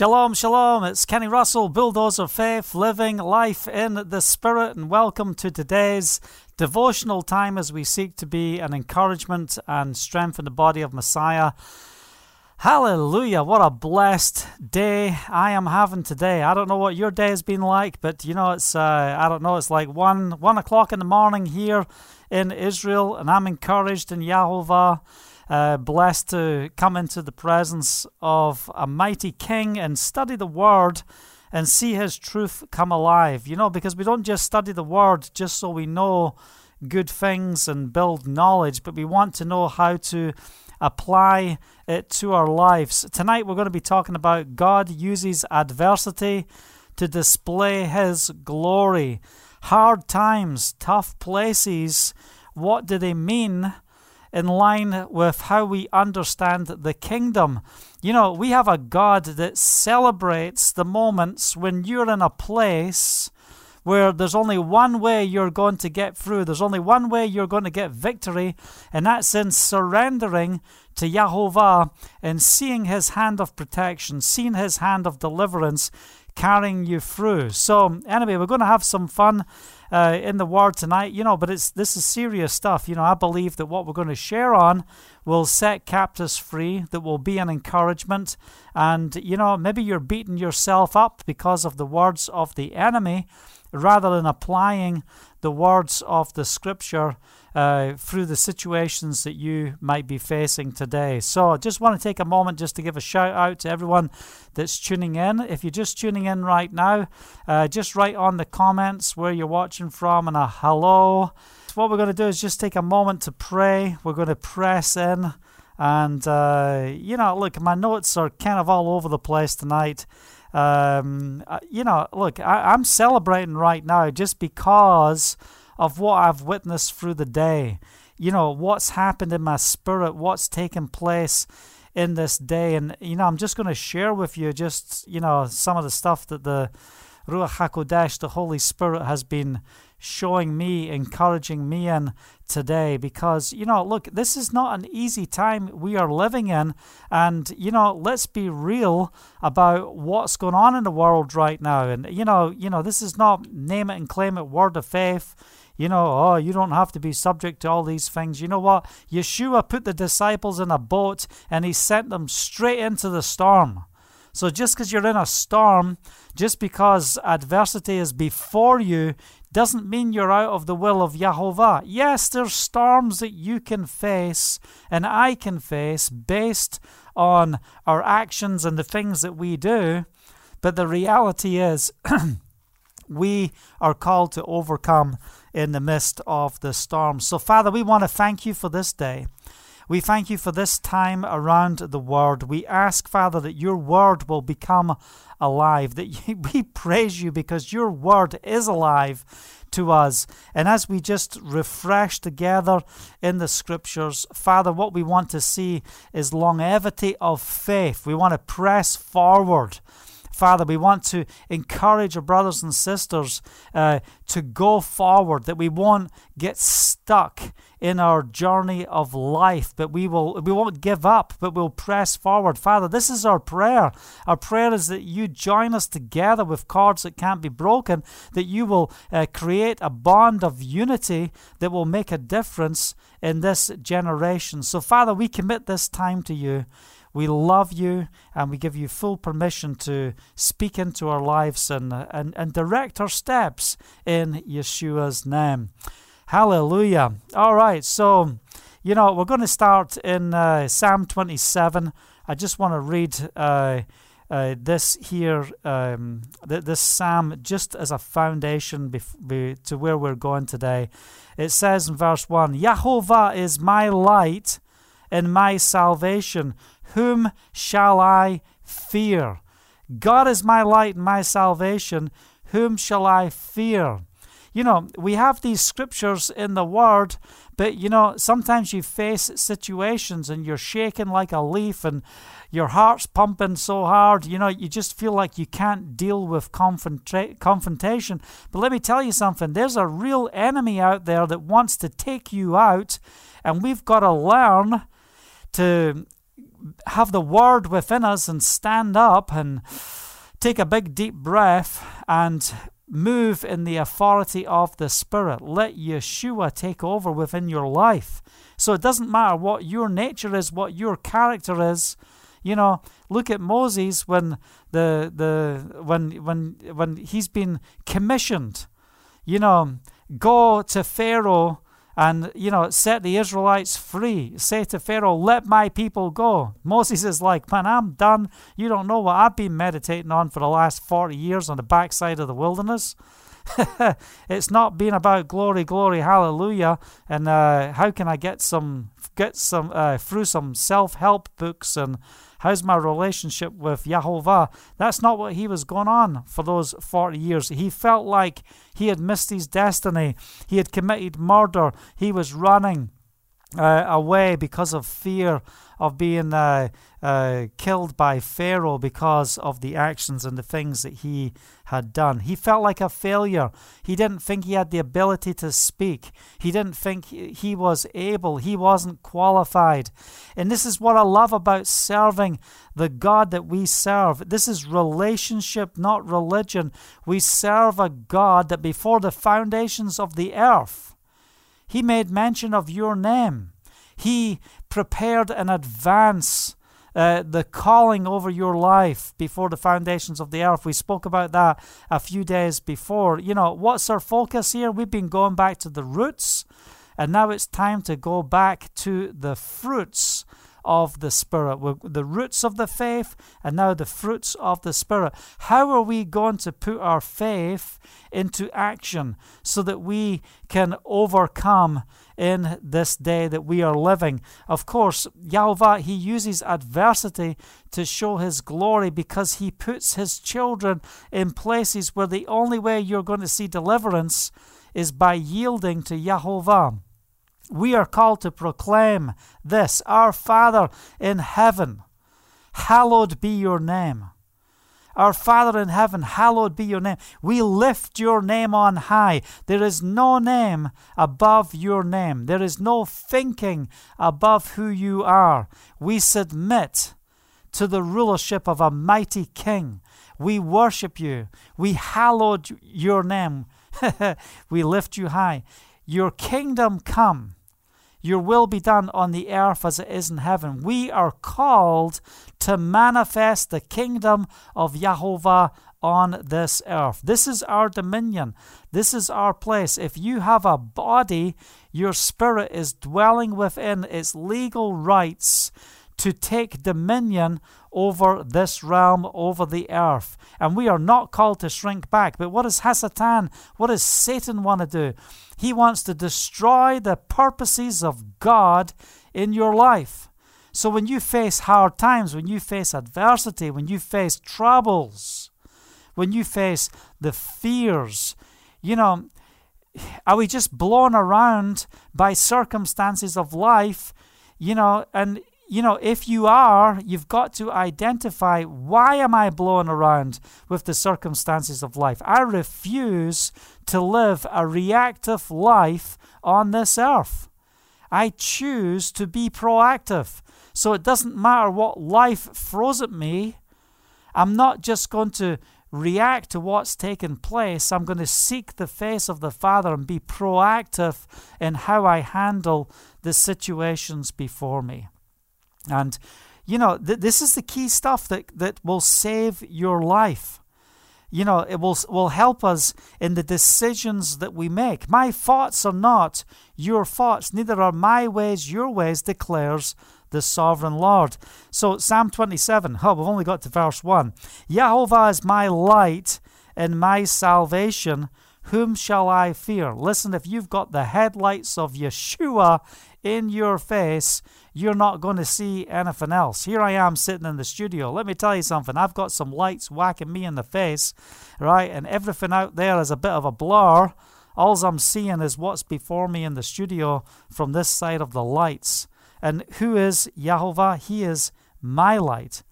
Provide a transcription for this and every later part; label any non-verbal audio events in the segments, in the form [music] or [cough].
Shalom, shalom. It's Kenny Russell, Bulldozer of Faith, living life in the Spirit, and welcome to today's devotional time as we seek to be an encouragement and strengthen the body of Messiah. Hallelujah. What a blessed day I am having today. I don't know what your day has been like, but you know, it's, uh, I don't know, it's like one, one o'clock in the morning here in Israel, and I'm encouraged in Yahovah uh, blessed to come into the presence of a mighty king and study the word and see his truth come alive. You know, because we don't just study the word just so we know good things and build knowledge, but we want to know how to apply it to our lives. Tonight we're going to be talking about God uses adversity to display his glory. Hard times, tough places, what do they mean? In line with how we understand the kingdom. You know, we have a God that celebrates the moments when you're in a place where there's only one way you're going to get through. There's only one way you're going to get victory, and that's in surrendering to Yahovah and seeing His hand of protection, seeing His hand of deliverance carrying you through. So, anyway, we're going to have some fun uh, in the Word tonight, you know, but it's this is serious stuff. You know, I believe that what we're going to share on will set captives free, that will be an encouragement. And, you know, maybe you're beating yourself up because of the words of the enemy rather than applying the words of the scripture uh, through the situations that you might be facing today. So, I just want to take a moment just to give a shout out to everyone that's tuning in. If you're just tuning in right now, uh, just write on the comments where you're watching from and a hello. What we're going to do is just take a moment to pray. We're going to press in. And, uh, you know, look, my notes are kind of all over the place tonight. Um, uh, you know, look, I, I'm celebrating right now just because of what I've witnessed through the day. You know, what's happened in my spirit, what's taken place in this day. And, you know, I'm just going to share with you just, you know, some of the stuff that the Ruach HaKodesh, the Holy Spirit, has been showing me, encouraging me in today because, you know, look, this is not an easy time we are living in. And, you know, let's be real about what's going on in the world right now. And, you know, you know, this is not name it and claim it word of faith. You know, oh, you don't have to be subject to all these things. You know what? Yeshua put the disciples in a boat and he sent them straight into the storm. So just because you're in a storm, just because adversity is before you, doesn't mean you're out of the will of Yahovah. Yes, there's storms that you can face and I can face based on our actions and the things that we do, but the reality is [clears throat] we are called to overcome in the midst of the storm. So, Father, we want to thank you for this day. We thank you for this time around the Word. We ask, Father, that your Word will become alive, that [laughs] we praise you because your Word is alive to us. And as we just refresh together in the Scriptures, Father, what we want to see is longevity of faith. We want to press forward. Father, we want to encourage our brothers and sisters uh, to go forward, that we won't get stuck in our journey of life, but we will we won't give up, but we'll press forward. Father, this is our prayer. Our prayer is that you join us together with cords that can't be broken, that you will uh, create a bond of unity that will make a difference in this generation. So, Father, we commit this time to you. We love you and we give you full permission to speak into our lives and, and, and direct our steps in Yeshua's name. Hallelujah. All right, so, you know, we're going to start in uh, Psalm 27. I just want to read uh, uh, this here, um, th- this psalm, just as a foundation bef- be- to where we're going today. It says in verse 1 Yahovah is my light and my salvation. Whom shall I fear? God is my light and my salvation. Whom shall I fear? You know, we have these scriptures in the Word, but you know, sometimes you face situations and you're shaking like a leaf and your heart's pumping so hard, you know, you just feel like you can't deal with confronta- confrontation. But let me tell you something there's a real enemy out there that wants to take you out, and we've got to learn to have the word within us and stand up and take a big deep breath and move in the authority of the Spirit. Let Yeshua take over within your life. So it doesn't matter what your nature is, what your character is. You know, look at Moses when the the when when when he's been commissioned. You know, go to Pharaoh and you know set the Israelites free. Say to Pharaoh, "Let my people go." Moses is like, "Man, I'm done. You don't know what I've been meditating on for the last forty years on the backside of the wilderness." [laughs] it's not been about glory, glory, hallelujah, and uh, how can I get some get some uh, through some self help books and How's my relationship with Yahovah? That's not what he was going on for those 40 years. He felt like he had missed his destiny. He had committed murder. He was running uh, away because of fear of being uh, uh, killed by Pharaoh because of the actions and the things that he had done. He felt like a failure. He didn't think he had the ability to speak. He didn't think he was able. He wasn't qualified. And this is what I love about serving the God that we serve. This is relationship, not religion. We serve a God that before the foundations of the earth, he made mention of your name. He prepared in advance uh, the calling over your life before the foundations of the earth. We spoke about that a few days before. You know, what's our focus here? We've been going back to the roots, and now it's time to go back to the fruits of the Spirit. We're the roots of the faith and now the fruits of the Spirit. How are we going to put our faith into action so that we can overcome in this day that we are living? Of course, Yahweh, He uses adversity to show His glory because He puts His children in places where the only way you're going to see deliverance is by yielding to Yahovah we are called to proclaim this Our Father in heaven, hallowed be your name. Our Father in heaven, hallowed be your name. We lift your name on high. There is no name above your name. There is no thinking above who you are. We submit to the rulership of a mighty King. We worship you. We hallowed your name. [laughs] we lift you high. Your kingdom come. Your will be done on the earth as it is in heaven. We are called to manifest the kingdom of Yahovah on this earth. This is our dominion. This is our place. If you have a body, your spirit is dwelling within its legal rights to take dominion over this realm, over the earth. And we are not called to shrink back. But what does Hasatan, what does Satan want to do? He wants to destroy the purposes of God in your life. So when you face hard times, when you face adversity, when you face troubles, when you face the fears, you know, are we just blown around by circumstances of life? You know, and you know, if you are, you've got to identify why am I blown around with the circumstances of life? I refuse to live a reactive life on this earth. I choose to be proactive. So it doesn't matter what life throws at me. I'm not just going to react to what's taken place. I'm going to seek the face of the Father and be proactive in how I handle the situations before me. And, you know, th- this is the key stuff that, that will save your life. You know, it will, will help us in the decisions that we make. My thoughts are not your thoughts, neither are my ways your ways, declares the sovereign Lord. So, Psalm 27, oh, we've only got to verse 1. Jehovah is my light and my salvation. Whom shall I fear? Listen, if you've got the headlights of Yeshua in your face, you're not going to see anything else. Here I am sitting in the studio. Let me tell you something. I've got some lights whacking me in the face, right? And everything out there is a bit of a blur. All I'm seeing is what's before me in the studio from this side of the lights. And who is Yahovah? He is my light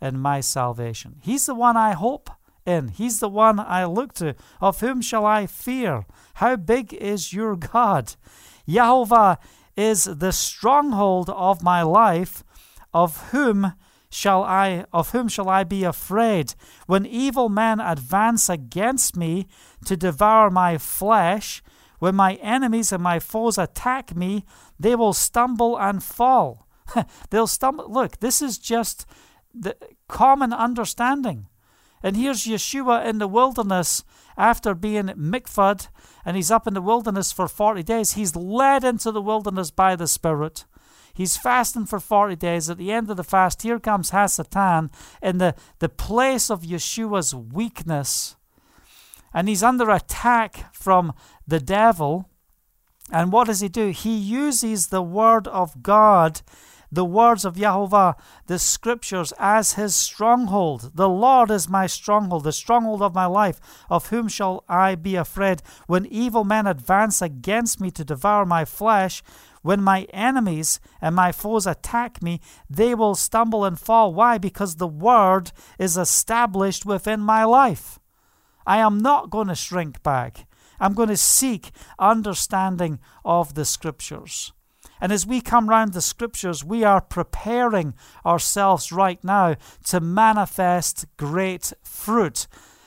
and my salvation. He's the one I hope in. He's the one I look to. Of whom shall I fear? How big is your God? Yahovah is the stronghold of my life. of whom shall I of whom shall I be afraid? When evil men advance against me to devour my flesh, when my enemies and my foes attack me, they will stumble and fall. [laughs] They'll stumble. Look, this is just the common understanding. And here's Yeshua in the wilderness after being mikvahd, and he's up in the wilderness for 40 days. He's led into the wilderness by the Spirit. He's fasting for 40 days. At the end of the fast, here comes Hasatan in the, the place of Yeshua's weakness. And he's under attack from the devil. And what does he do? He uses the word of God the words of Yahovah, the scriptures, as his stronghold. The Lord is my stronghold, the stronghold of my life. Of whom shall I be afraid? When evil men advance against me to devour my flesh, when my enemies and my foes attack me, they will stumble and fall. Why? Because the word is established within my life. I am not going to shrink back. I'm going to seek understanding of the scriptures. And as we come round the scriptures, we are preparing ourselves right now to manifest great fruit.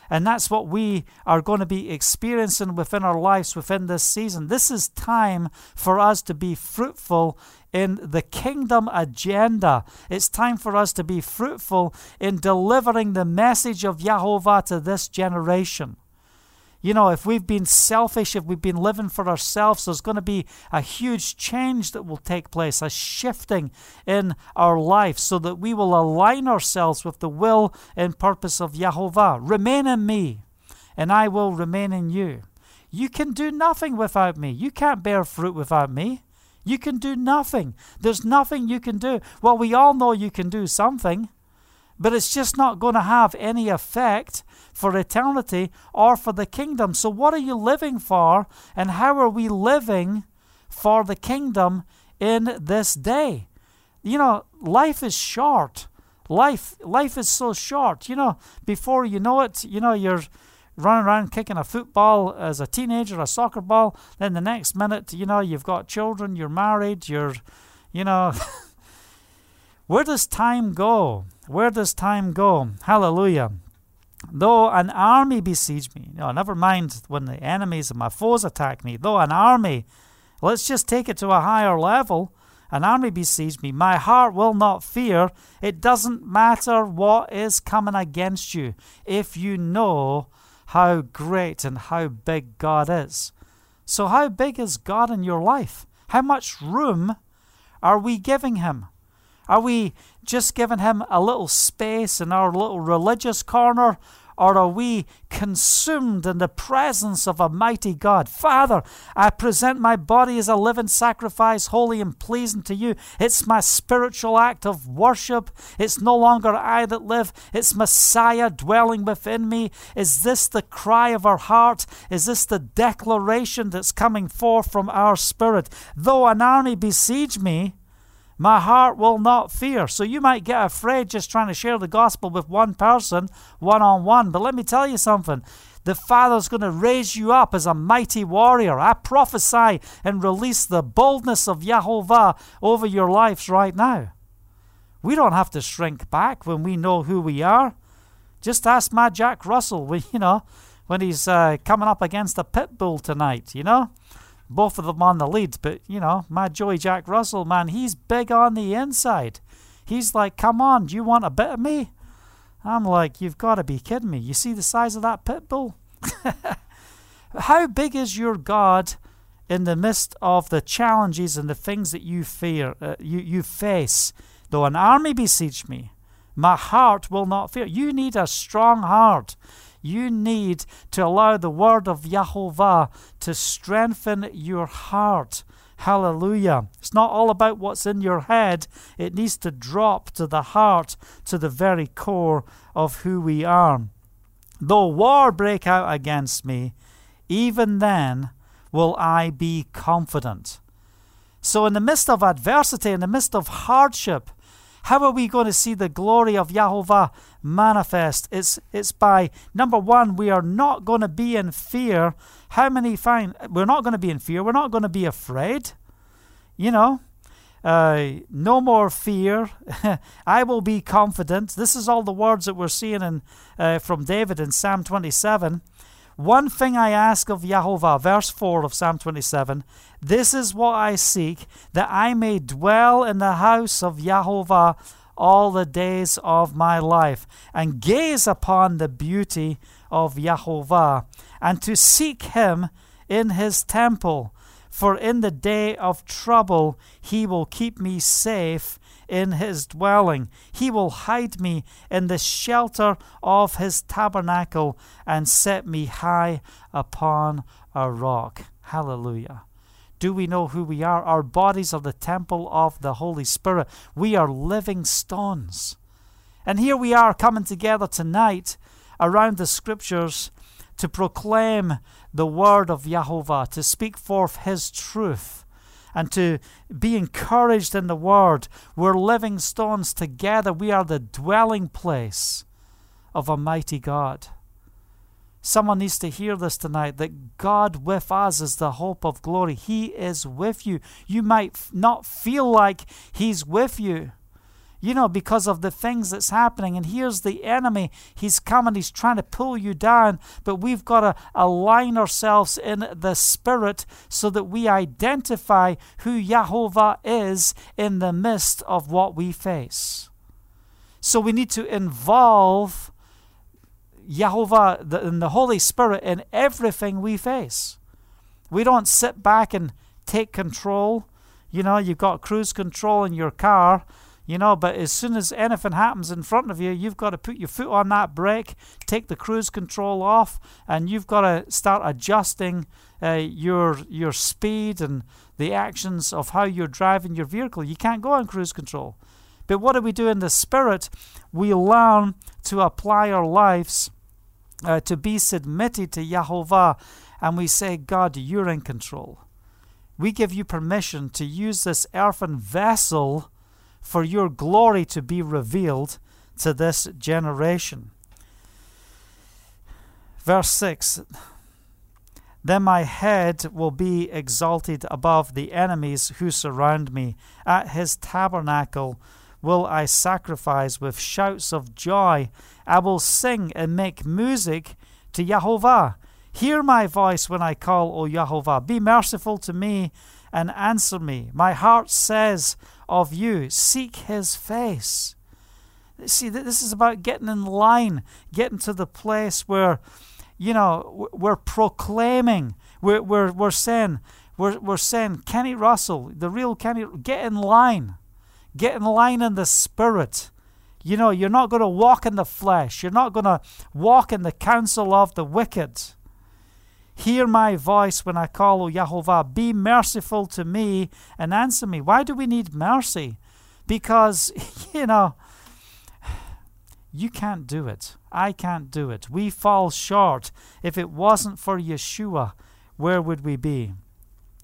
And that's what we are going to be experiencing within our lives within this season. This is time for us to be fruitful in the kingdom agenda. It's time for us to be fruitful in delivering the message of Yahovah to this generation. You know, if we've been selfish, if we've been living for ourselves, there's going to be a huge change that will take place, a shifting in our life, so that we will align ourselves with the will and purpose of Yahovah. Remain in me, and I will remain in you. You can do nothing without me. You can't bear fruit without me. You can do nothing. There's nothing you can do. Well, we all know you can do something, but it's just not going to have any effect for eternity or for the kingdom. So, what are you living for, and how are we living for the kingdom in this day? You know, life is short. Life, life is so short. You know, before you know it, you know, you're running around kicking a football as a teenager, a soccer ball. Then the next minute, you know, you've got children, you're married, you're, you know, [laughs] where does time go? Where does time go? Hallelujah. Though an army besiege me, no, never mind when the enemies of my foes attack me, though an army, let's just take it to a higher level, an army besiege me, my heart will not fear. It doesn't matter what is coming against you if you know how great and how big God is. So, how big is God in your life? How much room are we giving Him? Are we just giving Him a little space in our little religious corner? Or are we consumed in the presence of a mighty God? Father, I present my body as a living sacrifice, holy and pleasing to you. It's my spiritual act of worship. It's no longer I that live, it's Messiah dwelling within me. Is this the cry of our heart? Is this the declaration that's coming forth from our spirit? Though an army besiege me, my heart will not fear. So you might get afraid just trying to share the gospel with one person, one on one. But let me tell you something. The Father's going to raise you up as a mighty warrior. I prophesy and release the boldness of Yahovah over your lives right now. We don't have to shrink back when we know who we are. Just ask my Jack Russell, when, [laughs] you know, when he's uh, coming up against a pit bull tonight, you know both of them on the lead. But, you know, my Joey Jack Russell, man, he's big on the inside. He's like, come on, do you want a bit of me? I'm like, you've got to be kidding me. You see the size of that pit bull? [laughs] How big is your God in the midst of the challenges and the things that you fear, uh, you, you face? Though an army besiege me, my heart will not fear. You need a strong heart. You need to allow the word of Yahovah to strengthen your heart. Hallelujah. It's not all about what's in your head, it needs to drop to the heart, to the very core of who we are. Though war break out against me, even then will I be confident. So, in the midst of adversity, in the midst of hardship, how are we going to see the glory of Yahovah manifest? It's, it's by, number one, we are not going to be in fear. How many find we're not going to be in fear? We're not going to be afraid. You know, Uh, no more fear. [laughs] I will be confident. This is all the words that we're seeing in, uh, from David in Psalm 27. One thing I ask of Jehovah, verse 4 of Psalm 27 this is what I seek, that I may dwell in the house of Jehovah all the days of my life, and gaze upon the beauty of Jehovah, and to seek him in his temple. For in the day of trouble he will keep me safe in his dwelling. He will hide me in the shelter of his tabernacle and set me high upon a rock. Hallelujah. Do we know who we are? Our bodies are the temple of the Holy Spirit. We are living stones. And here we are coming together tonight around the scriptures to proclaim the word of Jehovah, to speak forth his truth, and to be encouraged in the word. We're living stones together. We are the dwelling place of a mighty God. Someone needs to hear this tonight that God with us is the hope of glory. He is with you. You might not feel like He's with you, you know, because of the things that's happening. And here's the enemy. He's coming, he's trying to pull you down. But we've got to align ourselves in the Spirit so that we identify who Jehovah is in the midst of what we face. So we need to involve Jehovah the, and the Holy Spirit in everything we face. We don't sit back and take control. You know, you've got cruise control in your car, you know, but as soon as anything happens in front of you, you've got to put your foot on that brake, take the cruise control off, and you've got to start adjusting uh, your your speed and the actions of how you're driving your vehicle. You can't go on cruise control. But what do we do in the spirit? We learn to apply our lives uh, to be submitted to Yahovah, and we say, God, you're in control. We give you permission to use this earthen vessel for your glory to be revealed to this generation. Verse 6 Then my head will be exalted above the enemies who surround me. At his tabernacle will I sacrifice with shouts of joy. I will sing and make music to Jehovah. Hear my voice when I call, O Jehovah. Be merciful to me and answer me. My heart says of you, Seek his face. See, this is about getting in line, getting to the place where, you know, we're proclaiming, we're, we're, we're saying, we're, we're saying, Kenny Russell, the real Kenny, get in line. Get in line in the spirit. You know, you're not going to walk in the flesh. You're not going to walk in the counsel of the wicked. Hear my voice when I call, O Yahovah. Be merciful to me and answer me. Why do we need mercy? Because, [laughs] you know, you can't do it. I can't do it. We fall short. If it wasn't for Yeshua, where would we be?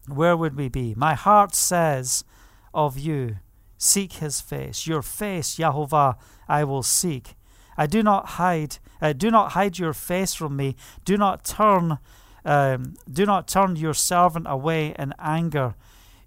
Where would we be? My heart says of you, Seek his face. Your face, Yahovah, I will seek. I do not hide. Uh, do not hide your face from me. Do not turn. Um, do not turn your servant away in anger.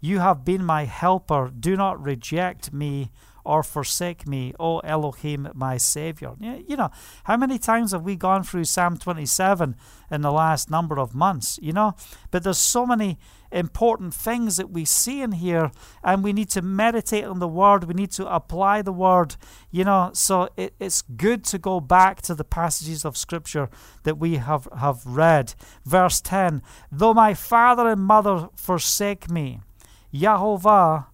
You have been my helper. Do not reject me or forsake me, O Elohim, my Savior. You know, how many times have we gone through Psalm 27 in the last number of months, you know? But there's so many important things that we see in here, and we need to meditate on the Word. We need to apply the Word, you know. So it, it's good to go back to the passages of Scripture that we have, have read. Verse 10 Though my father and mother forsake me, Yahovah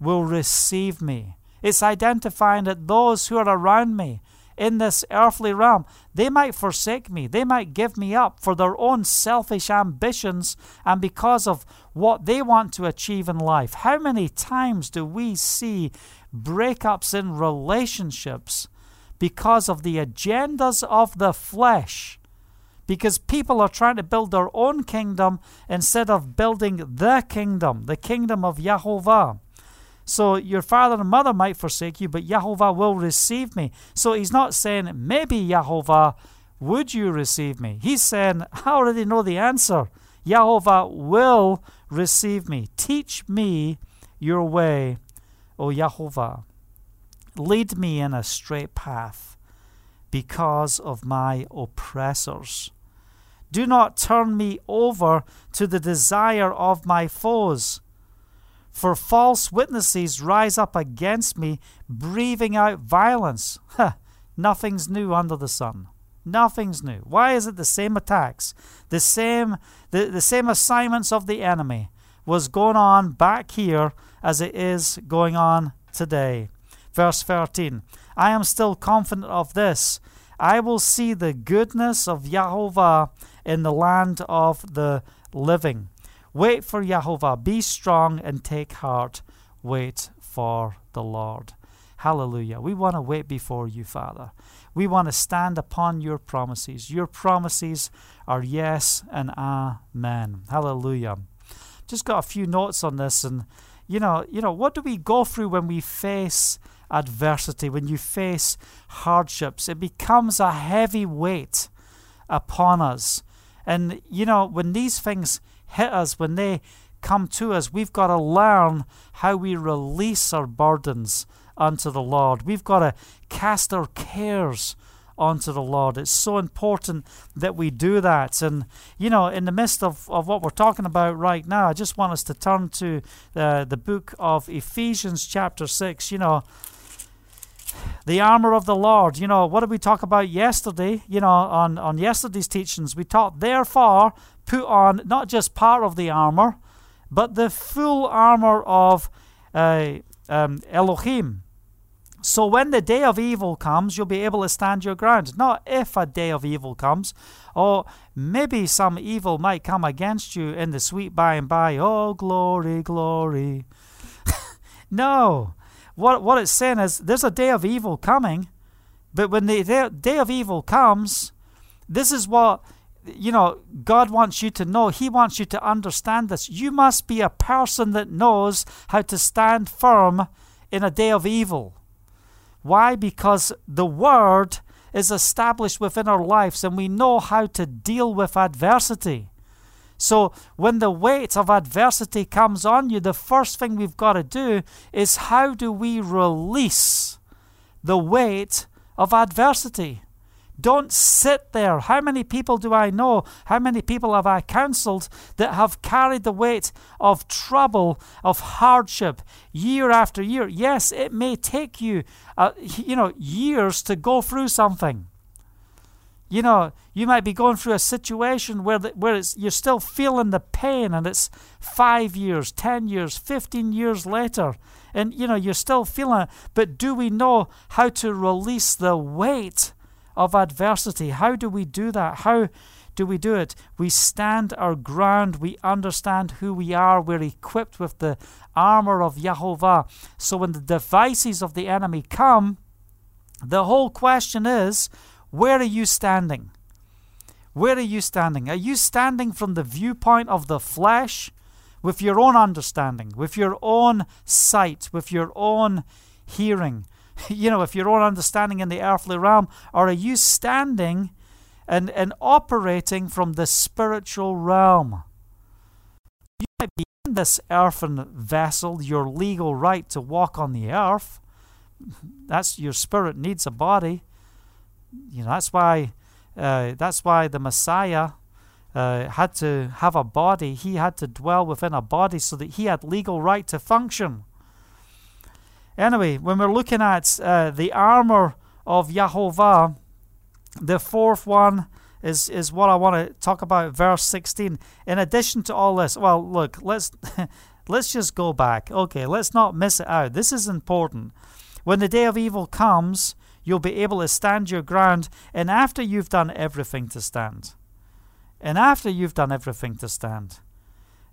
will receive me. It's identifying that those who are around me in this earthly realm, they might forsake me. They might give me up for their own selfish ambitions and because of what they want to achieve in life. How many times do we see breakups in relationships because of the agendas of the flesh? Because people are trying to build their own kingdom instead of building the kingdom, the kingdom of Yahovah. So your father and mother might forsake you, but Yahovah will receive me. So he's not saying, maybe Yahovah, would you receive me? He's saying, I already know the answer. Yahovah will receive me. Teach me your way, O Yahovah. Lead me in a straight path because of my oppressors. Do not turn me over to the desire of my foes. For false witnesses rise up against me, breathing out violence. Nothing's new under the sun. Nothing's new. Why is it the same attacks? The same the, the same assignments of the enemy was going on back here as it is going on today. Verse 13 I am still confident of this. I will see the goodness of Yahovah in the land of the living. Wait for Yahovah. Be strong and take heart. Wait for the Lord. Hallelujah. We want to wait before you, Father. We want to stand upon your promises. Your promises are yes and amen. Hallelujah. Just got a few notes on this and you know, you know, what do we go through when we face adversity, when you face hardships? It becomes a heavy weight upon us. And you know, when these things hit us, when they come to us, we've got to learn how we release our burdens unto the Lord. We've got to cast our cares onto the Lord. It's so important that we do that. And, you know, in the midst of, of what we're talking about right now, I just want us to turn to uh, the book of Ephesians, chapter 6. You know, the armor of the Lord. You know, what did we talk about yesterday? You know, on, on yesterday's teachings, we taught, therefore, put on not just part of the armor, but the full armor of uh, um, Elohim. So when the day of evil comes, you'll be able to stand your ground. Not if a day of evil comes, or maybe some evil might come against you in the sweet by and by. Oh, glory, glory. [laughs] no. What, what it's saying is there's a day of evil coming, but when the day of evil comes, this is what you know, God wants you to know. He wants you to understand this. You must be a person that knows how to stand firm in a day of evil. Why? Because the Word is established within our lives and we know how to deal with adversity. So, when the weight of adversity comes on you, the first thing we've got to do is how do we release the weight of adversity? Don't sit there. How many people do I know? How many people have I counseled that have carried the weight of trouble, of hardship, year after year? Yes, it may take you, uh, you know, years to go through something. You know, you might be going through a situation where the, where it's, you're still feeling the pain, and it's five years, ten years, fifteen years later, and you know you're still feeling it. But do we know how to release the weight? Of adversity. How do we do that? How do we do it? We stand our ground. We understand who we are. We're equipped with the armor of Yahovah. So when the devices of the enemy come, the whole question is where are you standing? Where are you standing? Are you standing from the viewpoint of the flesh, with your own understanding, with your own sight, with your own hearing? [laughs] you know, if your own understanding in the earthly realm, or are you standing and, and operating from the spiritual realm? You might be in this earthen vessel, your legal right to walk on the earth. That's your spirit needs a body. You know, that's why uh, that's why the Messiah uh, had to have a body. He had to dwell within a body so that he had legal right to function. Anyway, when we're looking at uh, the armor of Yahovah, the fourth one is, is what I want to talk about, verse 16. In addition to all this, well, look, let's [laughs] let's just go back. Okay, let's not miss it out. This is important. When the day of evil comes, you'll be able to stand your ground, and after you've done everything to stand, and after you've done everything to stand,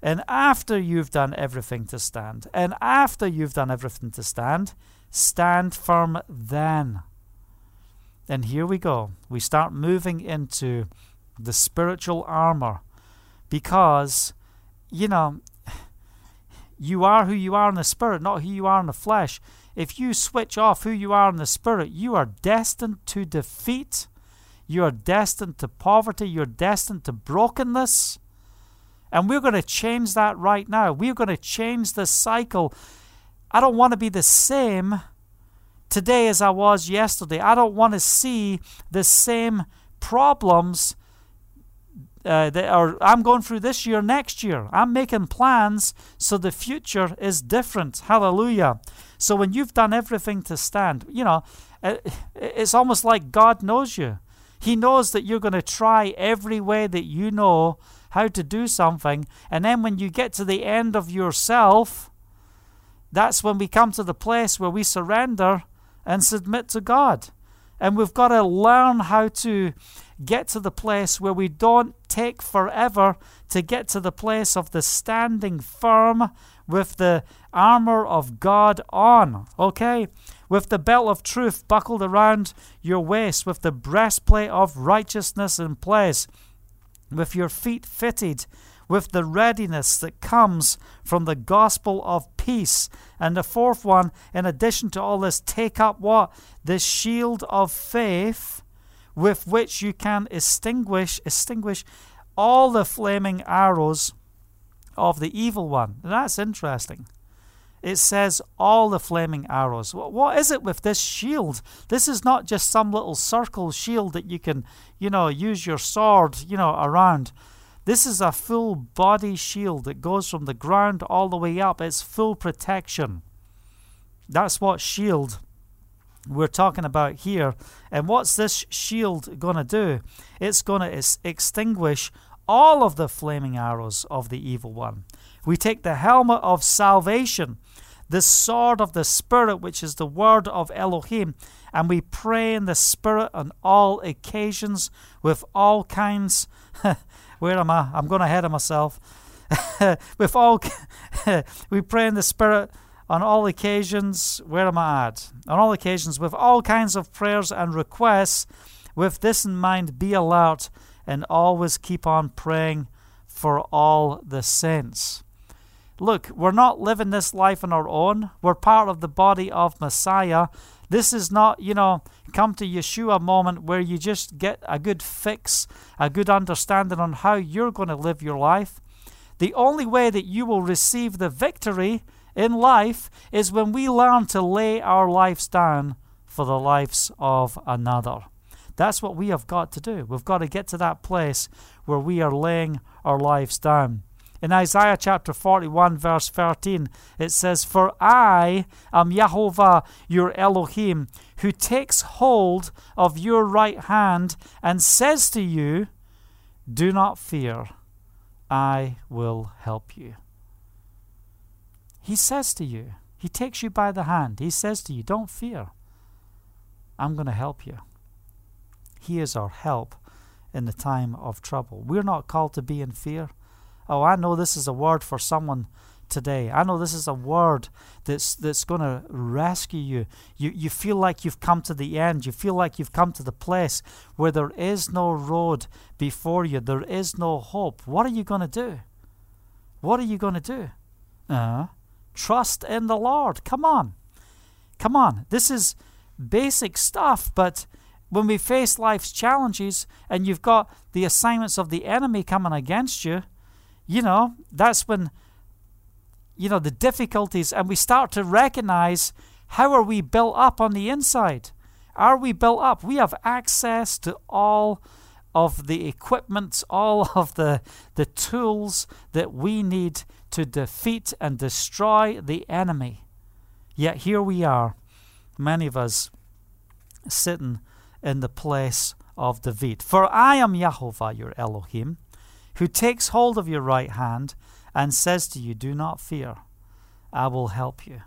and after you've done everything to stand, and after you've done everything to stand, stand firm then. And here we go. We start moving into the spiritual armor because, you know, you are who you are in the spirit, not who you are in the flesh. If you switch off who you are in the spirit, you are destined to defeat. You are destined to poverty. You're destined to brokenness. And we're going to change that right now. We're going to change the cycle. I don't want to be the same today as I was yesterday. I don't want to see the same problems uh, that are I'm going through this year, next year. I'm making plans so the future is different. Hallelujah. So when you've done everything to stand, you know, it's almost like God knows you. He knows that you're going to try every way that you know how to do something. And then when you get to the end of yourself, that's when we come to the place where we surrender and submit to God. And we've got to learn how to get to the place where we don't take forever to get to the place of the standing firm with the armor of God on. Okay? With the belt of truth buckled around your waist, with the breastplate of righteousness in place, with your feet fitted with the readiness that comes from the gospel of peace. And the fourth one, in addition to all this, take up what? The shield of faith with which you can extinguish extinguish all the flaming arrows of the evil one. that's interesting. It says all the flaming arrows. What is it with this shield? This is not just some little circle shield that you can, you know, use your sword, you know, around. This is a full body shield that goes from the ground all the way up. It's full protection. That's what shield we're talking about here. And what's this shield going to do? It's going to ex- extinguish all of the flaming arrows of the evil one. We take the helmet of salvation, the sword of the Spirit, which is the word of Elohim, and we pray in the Spirit on all occasions with all kinds. [laughs] Where am I? I'm going ahead of myself. [laughs] with all, [laughs] we pray in the Spirit on all occasions, where am I at? On all occasions, with all kinds of prayers and requests, with this in mind, be alert and always keep on praying for all the saints. Look, we're not living this life on our own. We're part of the body of Messiah. This is not, you know, come to Yeshua moment where you just get a good fix, a good understanding on how you're going to live your life. The only way that you will receive the victory in life is when we learn to lay our lives down for the lives of another. That's what we have got to do. We've got to get to that place where we are laying our lives down. In Isaiah chapter 41, verse 13, it says, For I am Jehovah your Elohim, who takes hold of your right hand and says to you, Do not fear, I will help you. He says to you, He takes you by the hand. He says to you, Don't fear. I'm going to help you. He is our help in the time of trouble. We're not called to be in fear. Oh, I know this is a word for someone today. I know this is a word that's that's going to rescue you. You you feel like you've come to the end. You feel like you've come to the place where there is no road before you. There is no hope. What are you going to do? What are you going to do? Uh, Trust in the Lord. Come on. Come on. This is basic stuff, but when we face life's challenges and you've got the assignments of the enemy coming against you, you know, that's when, you know, the difficulties, and we start to recognize how are we built up on the inside? Are we built up? We have access to all of the equipment, all [laughs] of the, the tools that we need to defeat and destroy the enemy. Yet here we are, many of us, sitting in the place of defeat. For I am Yahovah your Elohim, who takes hold of your right hand and says to you, Do not fear, I will help you.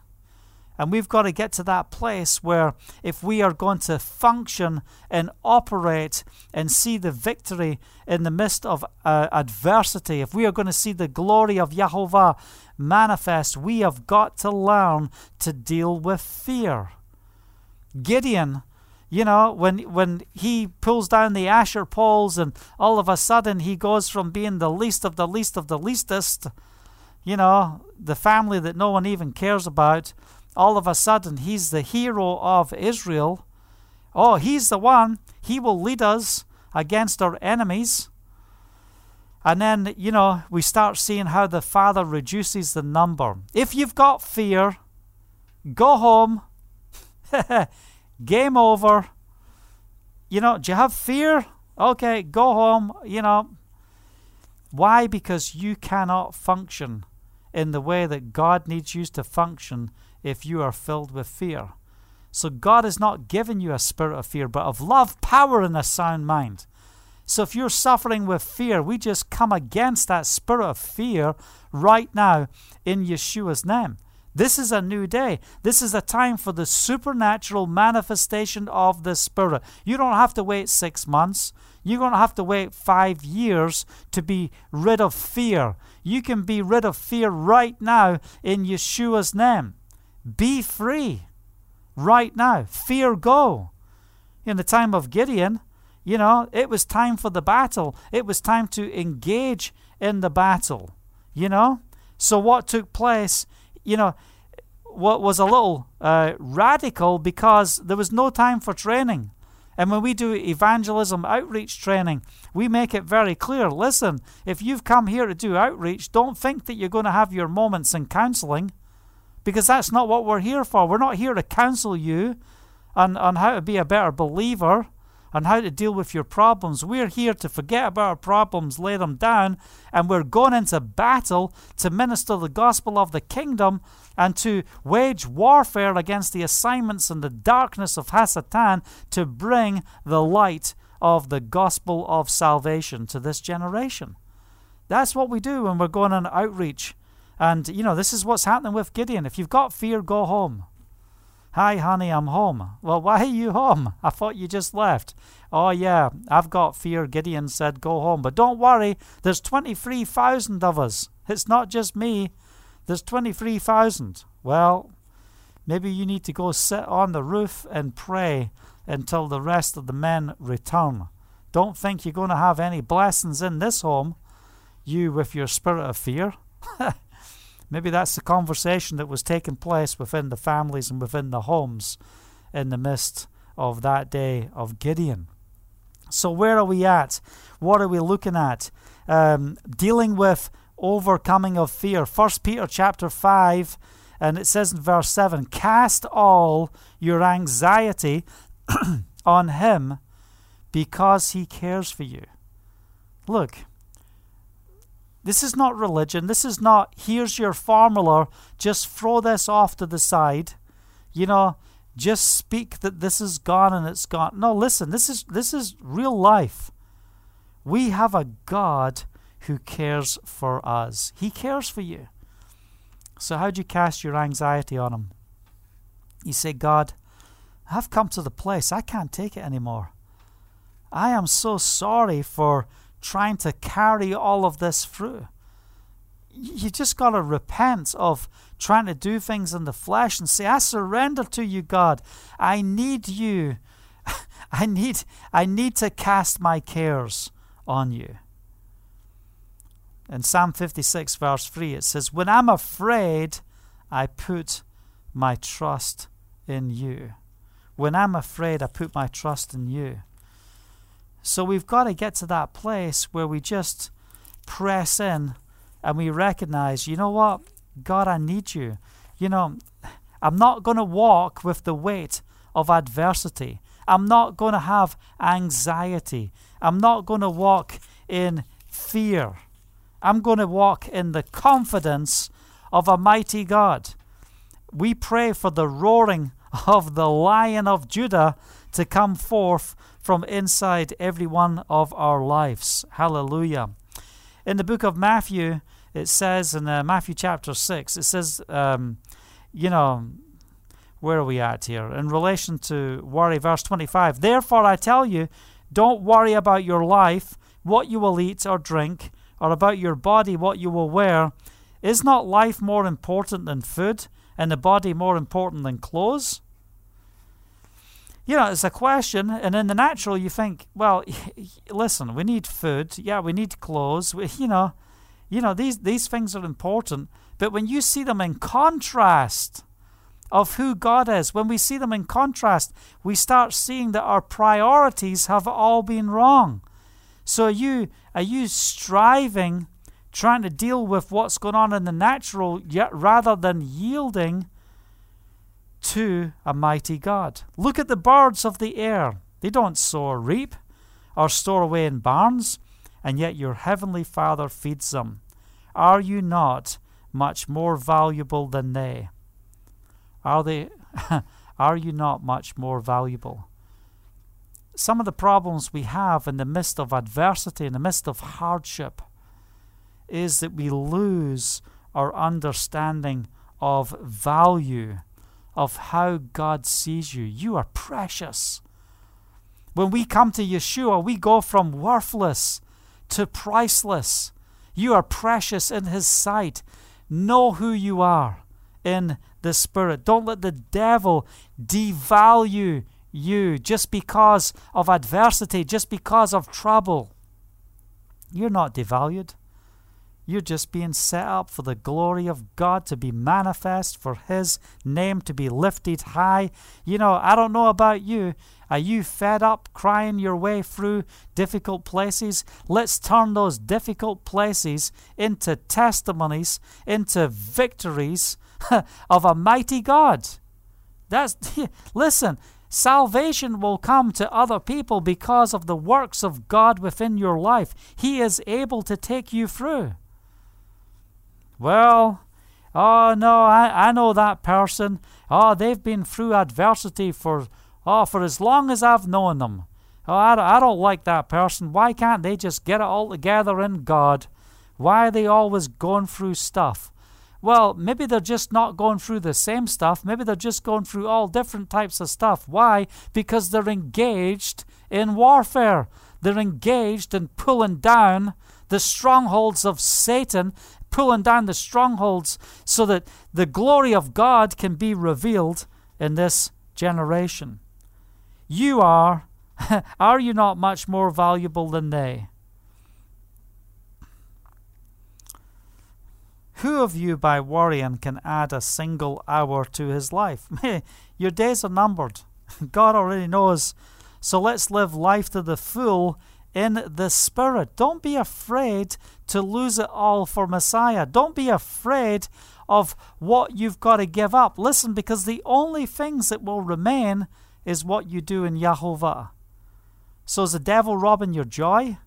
And we've got to get to that place where if we are going to function and operate and see the victory in the midst of uh, adversity, if we are going to see the glory of Yahovah manifest, we have got to learn to deal with fear. Gideon, you know, when when he pulls down the Asherah poles and all of a sudden he goes from being the least of the least of the leastest, you know, the family that no one even cares about, all of a sudden he's the hero of Israel. Oh, he's the one. He will lead us against our enemies. And then, you know, we start seeing how the Father reduces the number. If you've got fear, go home. [laughs] Game over. You know, do you have fear? Okay, go home. You know, why? Because you cannot function in the way that God needs you to function if you are filled with fear. So God has not given you a spirit of fear, but of love, power, and a sound mind. So if you're suffering with fear, we just come against that spirit of fear right now in Yeshua's name. This is a new day. This is a time for the supernatural manifestation of the Spirit. You don't have to wait six months. You're going to have to wait five years to be rid of fear. You can be rid of fear right now in Yeshua's name. Be free right now. Fear go. In the time of Gideon, you know, it was time for the battle. It was time to engage in the battle, you know? So what took place, you know, what was a little uh, radical because there was no time for training. And when we do evangelism outreach training, we make it very clear listen, if you've come here to do outreach, don't think that you're going to have your moments in counseling because that's not what we're here for. We're not here to counsel you on, on how to be a better believer and how to deal with your problems. We're here to forget about our problems, lay them down, and we're going into battle to minister the gospel of the kingdom and to wage warfare against the assignments and the darkness of Hasatan to bring the light of the gospel of salvation to this generation. That's what we do when we're going on outreach. And, you know, this is what's happening with Gideon. If you've got fear, go home. Hi, honey, I'm home. Well, [laughs] why are you home? I thought you just left. Oh, yeah, I've got fear. Gideon said, Go home. But don't worry, there's 23,000 of us. It's not just me, there's 23,000. Well, maybe you need to go sit on the roof and pray until the rest of the men return. Don't think you're going to have any blessings in this home, you with your spirit of fear. [laughs] Maybe that's the conversation that was taking place within the families and within the homes in the midst of that day of Gideon. So, where are we at? What are we looking at? Um, dealing with overcoming of fear. First Peter chapter 5, and it says in verse 7 Cast all your anxiety [clears throat] on him because he cares for you. Look, this is not religion. This is not, here's your formula, just throw this off to the side. You know, just speak that this is gone and it's gone. No, listen, this is this is real life. We have a God who cares for us. He cares for you. So how do you cast your anxiety on him? You say, God, I've come to the place I can't take it anymore. I am so sorry for trying to carry all of this through. You just got to repent of trying to do things in the flesh and say, I surrender to you, God. I need you. [laughs] I need, I need to cast my cares on you. In Psalm 56, verse 3, it says, When I'm afraid, I put my trust in you. When I'm afraid, I put my trust in you. So we've got to get to that place where we just press in and we recognize, you know what? God, I need you. You know, I'm not going to walk with the weight of adversity. I'm not going to have anxiety. I'm not going to walk in fear. I'm going to walk in the confidence of a mighty God. We pray for the roaring [laughs] of the lion of Judah to come forth from inside every one of our lives. Hallelujah. In the book of Matthew, it says in uh, Matthew chapter 6, it says, um, you know, where are we at here? In relation to worry, verse 25, Therefore I tell you, don't worry about your life, what you will eat or drink, or about your body, what you will wear. Is not life more important than food, and the body more important than clothes? you know, it's a question, and in the natural, you think, well, [laughs] listen, we need food, yeah, we need clothes, we, you know, you know, these these things are important. But when you see them in contrast of who God is, when we see them in contrast, we start seeing that our priorities have all been wrong. So are you are you striving, trying to deal with what's going on in the natural, yet rather than yielding to a mighty God. Look at the birds of the air. They don't sow or reap or store away in barns, and yet your heavenly Father feeds them. Are you not much more valuable than they? Are they [laughs] are you not much more valuable? Some of the problems we have in the midst of adversity, in the midst of hardship, is that we lose our understanding of value, of how God sees you. You are precious. When we come to Yeshua, we go from worthless to priceless. You are precious in His sight. Know who you are in the Spirit. Don't let the devil devalue you just because of adversity, just because of trouble. You're not devalued. You're just being set up for the glory of God to be manifest, for His name to be lifted high. You know, I don't know about you. Are you fed up crying your way through difficult places? Let's turn those difficult places into testimonies, into victories [laughs] of a mighty God. That's [laughs] listen, salvation will come to other people because of the works of God within your life. He is able to take you through. Well, oh no, I, I know that person. Oh, they've been through adversity for oh for as long as I've known them. Oh, I, I don't like that person. Why can't they just get it all together in God? Why are they always going through stuff? Well, maybe they're just not going through the same stuff. Maybe they're just going through all different types of stuff. Why? Because they're engaged in warfare. They're engaged in pulling down the strongholds of Satan pulling down the strongholds so that the glory of God can be revealed in this generation. You are, [laughs] are you not much more valuable than they? Who of you by worrying can add a single hour to his life? [laughs] Your days are numbered. [laughs] God already knows. So let's live life to the full in the Spirit. Don't be afraid to lose it all for Messiah. Don't be afraid of what you've got to give up. Listen, because the only things that will remain is what you do in Yahovah. So is the devil robbing your joy?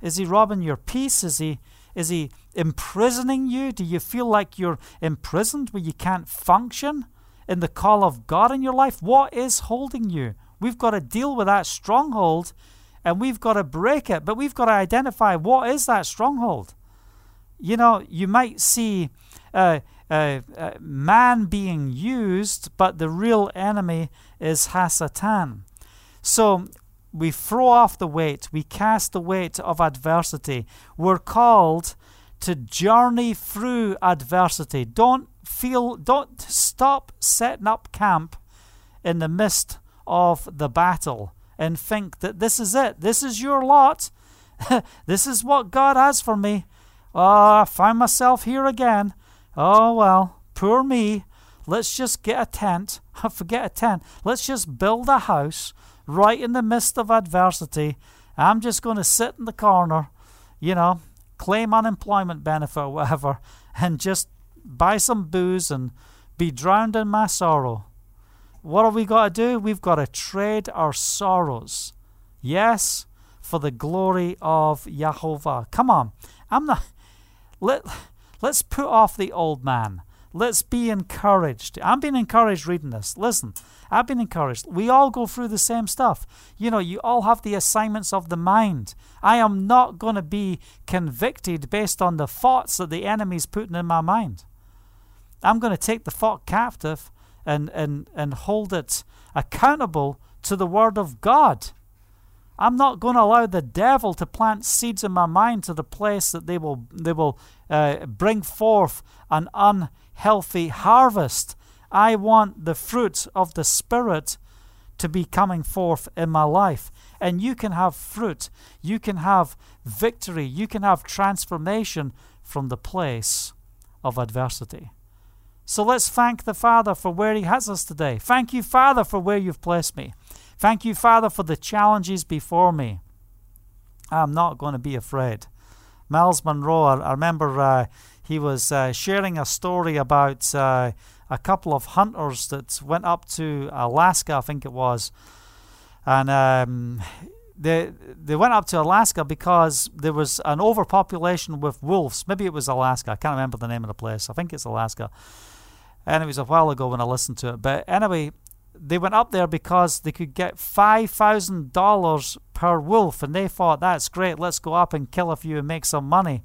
Is he robbing your peace? Is he is he imprisoning you? Do you feel like you're imprisoned where you can't function in the call of God in your life? What is holding you? We've got to deal with that stronghold and we've got to break it, but we've got to identify what is that stronghold. You know, you might see uh, uh, uh, man being used, but the real enemy is Hasatan. So we throw off the weight, we cast the weight of adversity. We're called to journey through adversity. Don't feel, don't stop setting up camp in the midst of the battle and think that this is it. This is your lot. [laughs] this is what God has for me. Oh, I find myself here again. Oh, well, poor me. Let's just get a tent. [laughs] Forget a tent. Let's just build a house right in the midst of adversity. I'm just going to sit in the corner, you know, claim unemployment benefit or whatever, and just buy some booze and be drowned in my sorrow. What have we got to do? We've got to trade our sorrows. Yes, for the glory of Yahovah. Come on. I'm not let let's put off the old man. Let's be encouraged. I'm being encouraged reading this. Listen, I've been encouraged. We all go through the same stuff. You know, you all have the assignments of the mind. I am not going to be convicted based on the thoughts that the enemy's putting in my mind. I'm going to take the thought captive and, and, and hold it accountable to the Word of God. I'm not going to allow the devil to plant seeds in my mind to the place that they will, they will uh, bring forth an unhealthy harvest. I want the fruit of the Spirit to be coming forth in my life. And you can have fruit, you can have victory, you can have transformation from the place of adversity. So let's thank the Father for where He has us today. Thank you, Father, for where you've placed me. Thank you, Father, for the challenges before me. I'm not going to be afraid. Myles Munroe, I, remember uh, he was uh, sharing a story about uh, a couple of hunters that went up to Alaska, I think it was, and um, they they went up to Alaska because there was an overpopulation with wolves. Maybe it was Alaska. I can't remember the name of the place. I think it's Alaska. And it was a while ago when I listened to it. But anyway, they went up there because they could get five thousand dollars per wolf, and they thought that's great. Let's go up and kill a few and make some money.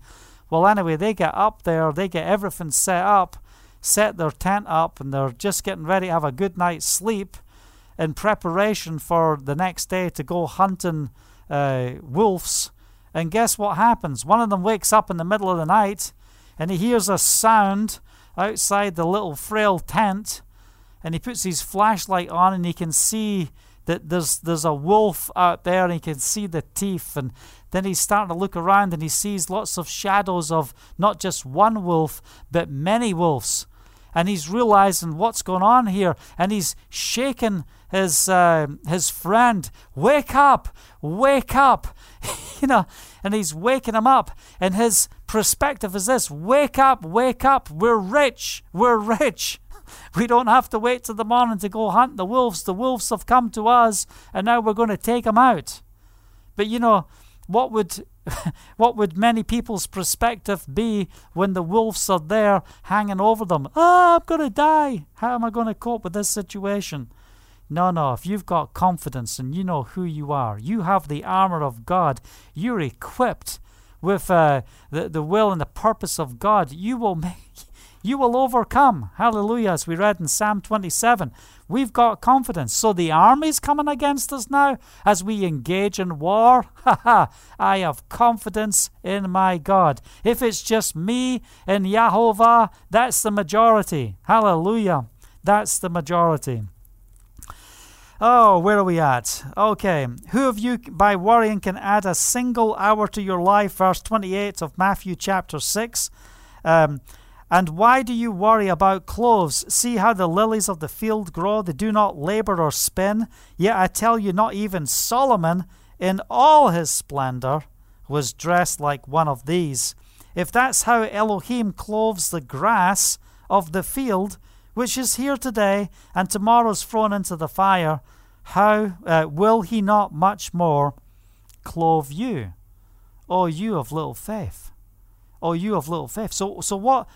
Well, anyway, they get up there, they get everything set up, set their tent up, and they're just getting ready to have a good night's sleep in preparation for the next day to go hunting uh, wolves. And guess what happens? One of them wakes up in the middle of the night and he hears a sound outside the little frail tent and he puts his flashlight on and he can see that there's there's a wolf out there and he can see the teeth and then he's starting to look around and he sees lots of shadows of not just one wolf but many wolves and he's realizing what's going on here and he's shaking his uh, his friend. Wake up! Wake up! [laughs] You know and he's waking him up and his perspective is this. Wake up! Wake up! We're rich! We're rich! [laughs] We don't have to wait till the morning to go hunt the wolves. The wolves have come to us and now we're going to take them out. But you know what would [laughs] what would many people's perspective be when the wolves are there hanging over them? Ah, oh, I'm going to die. How am I going to cope with this situation? No, no, if you've got confidence and you know who you are, you have the armor of God, you're equipped with uh, the, the will and the purpose of God, you will [laughs] make, you will overcome. Hallelujah, as we read in Psalm 27. We've got confidence. So the army's coming against us now as we engage in war. [laughs] Ha ha! I have confidence in my God. If it's just me and Yahovah, that's the majority. Hallelujah. That's the majority. Oh, where are we at? Okay. Who of you by worrying can add a single hour to your life? Verse 28 of Matthew chapter 6. Um, and why do you worry about clothes? See how the lilies of the field grow, they do not labor or spin. Yet I tell you, not even Solomon, in all his splendor, was dressed like one of these. If that's how Elohim clothes the grass of the field, which is here today and tomorrow's thrown into the fire, how uh, will he not much more clothe you? O you of little faith. O you of little faith. So, so what,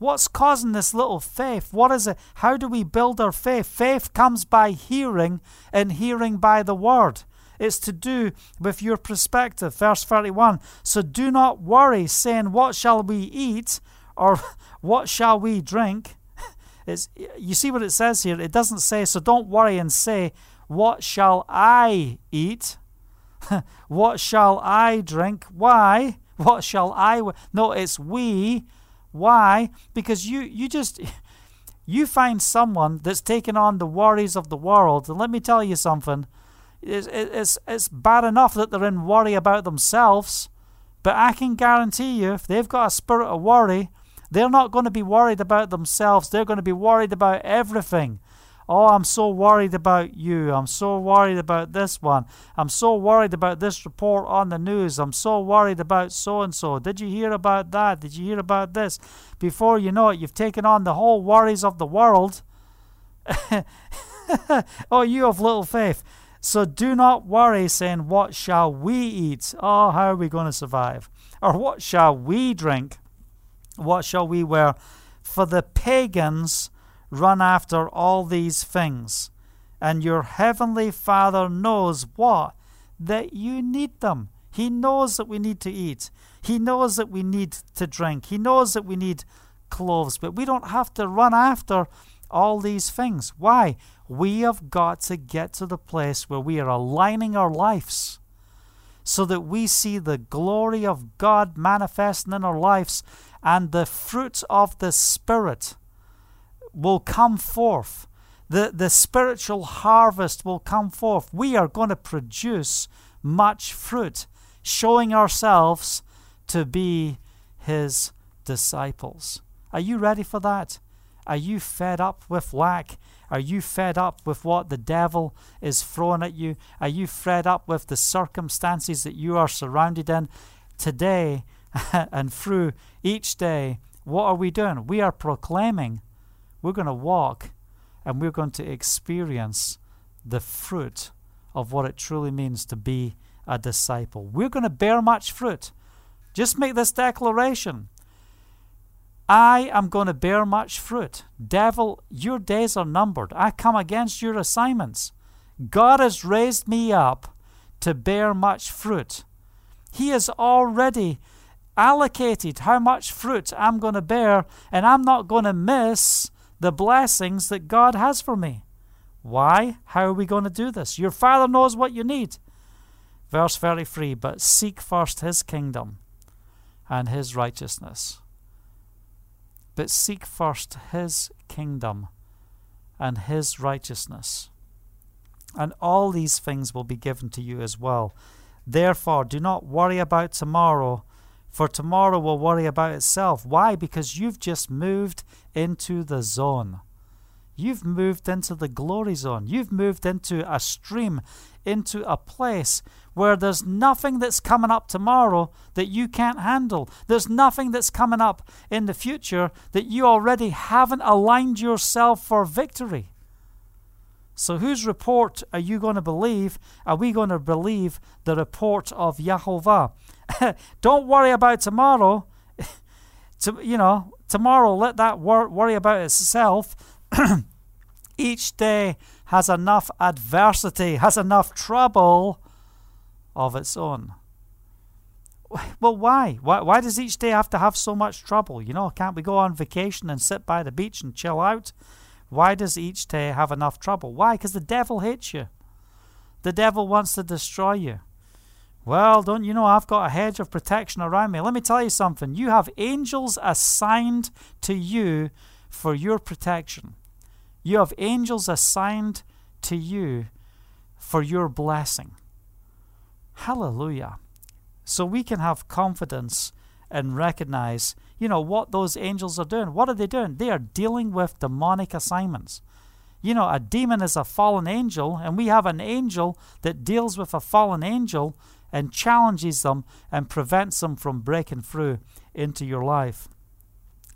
What's causing this little faith? What is it? How do we build our faith? Faith comes by hearing, and hearing by the word. It's to do with your perspective. Verse 31 So do not worry, saying, What shall we eat? or What shall we drink? [laughs] It's, you see what it says here? It doesn't say, So don't worry and say, What shall I eat? [laughs] what shall I drink? Why? [laughs] What shall I? No, it's we why? Because you you just [laughs] you find someone that's taken on the worries of the world, and let me tell you something. It's, it's, it's bad enough that they're in worry about themselves, but I can guarantee you, if they've got a spirit of worry, they're not going to be worried about themselves. They're going to be worried about everything. Oh, I'm so worried about you. I'm so worried about this one. I'm so worried about this report on the news. I'm so worried about so and so. Did you hear about that? Did you hear about this? Before you know it, you've taken on the whole worries of the world. [laughs] oh, you have little faith. So do not worry, saying, What shall we eat? Oh, how are we going to survive? Or what shall we drink? What shall we wear? For the pagans run after all these things, and your heavenly Father knows what? That you need them. He knows that we need to eat. He knows that we need to drink. He knows that we need clothes, but we don't have to run after all these things. Why? We have got to get to the place where we are aligning our lives so that we see the glory of God manifesting in our lives and the fruits of the Spirit will come forth. The, the spiritual harvest will come forth. We are going to produce much fruit, showing ourselves to be His disciples. Are you ready for that? Are you fed up with lack? Are you fed up with what the devil is throwing at you? Are you fed up with the circumstances that you are surrounded in? Today, [laughs] and through each day, what are we doing? We are proclaiming, we're going to walk, and we're going to experience the fruit of what it truly means to be a disciple. We're going to bear much fruit. Just make this declaration I am going to bear much fruit. Devil, your days are numbered. I come against your assignments. God has raised me up to bear much fruit. He has already allocated how much fruit I'm going to bear, and I'm not going to miss the blessings that God has for me. Why? How are we going to do this? Your Father knows what you need. Verse 33 But seek first His kingdom and His righteousness. But seek first His kingdom and His righteousness. And all these things will be given to you as well. Therefore, do not worry about tomorrow, for tomorrow will worry about itself. Why? Because you've just moved into the zone. You've moved into the glory zone. You've moved into a stream, into a place where there's nothing that's coming up tomorrow that you can't handle. There's nothing that's coming up in the future that you already haven't aligned yourself for victory. So, whose report are you going to believe? Are we going to believe the report of Yahovah? [coughs] Don't worry about tomorrow. [coughs] to, you know, tomorrow, let that wor- worry about itself. [coughs] Each day has enough adversity, has enough trouble of its own. Well, why? why? Why does each day have to have so much trouble? You know, can't we go on vacation and sit by the beach and chill out? Why does each day have enough trouble? Why? Because the devil hates you. The devil wants to destroy you. Well, don't you know I've got a hedge of protection around me? Let me tell you something. You have angels assigned to you for your protection. You have angels assigned to you for your blessing. Hallelujah. So we can have confidence and recognize, you know, what those angels are doing. What are they doing? They are dealing with demonic assignments. You know, a demon is a fallen angel, and we have an angel that deals with a fallen angel and challenges them and prevents them from breaking through into your life.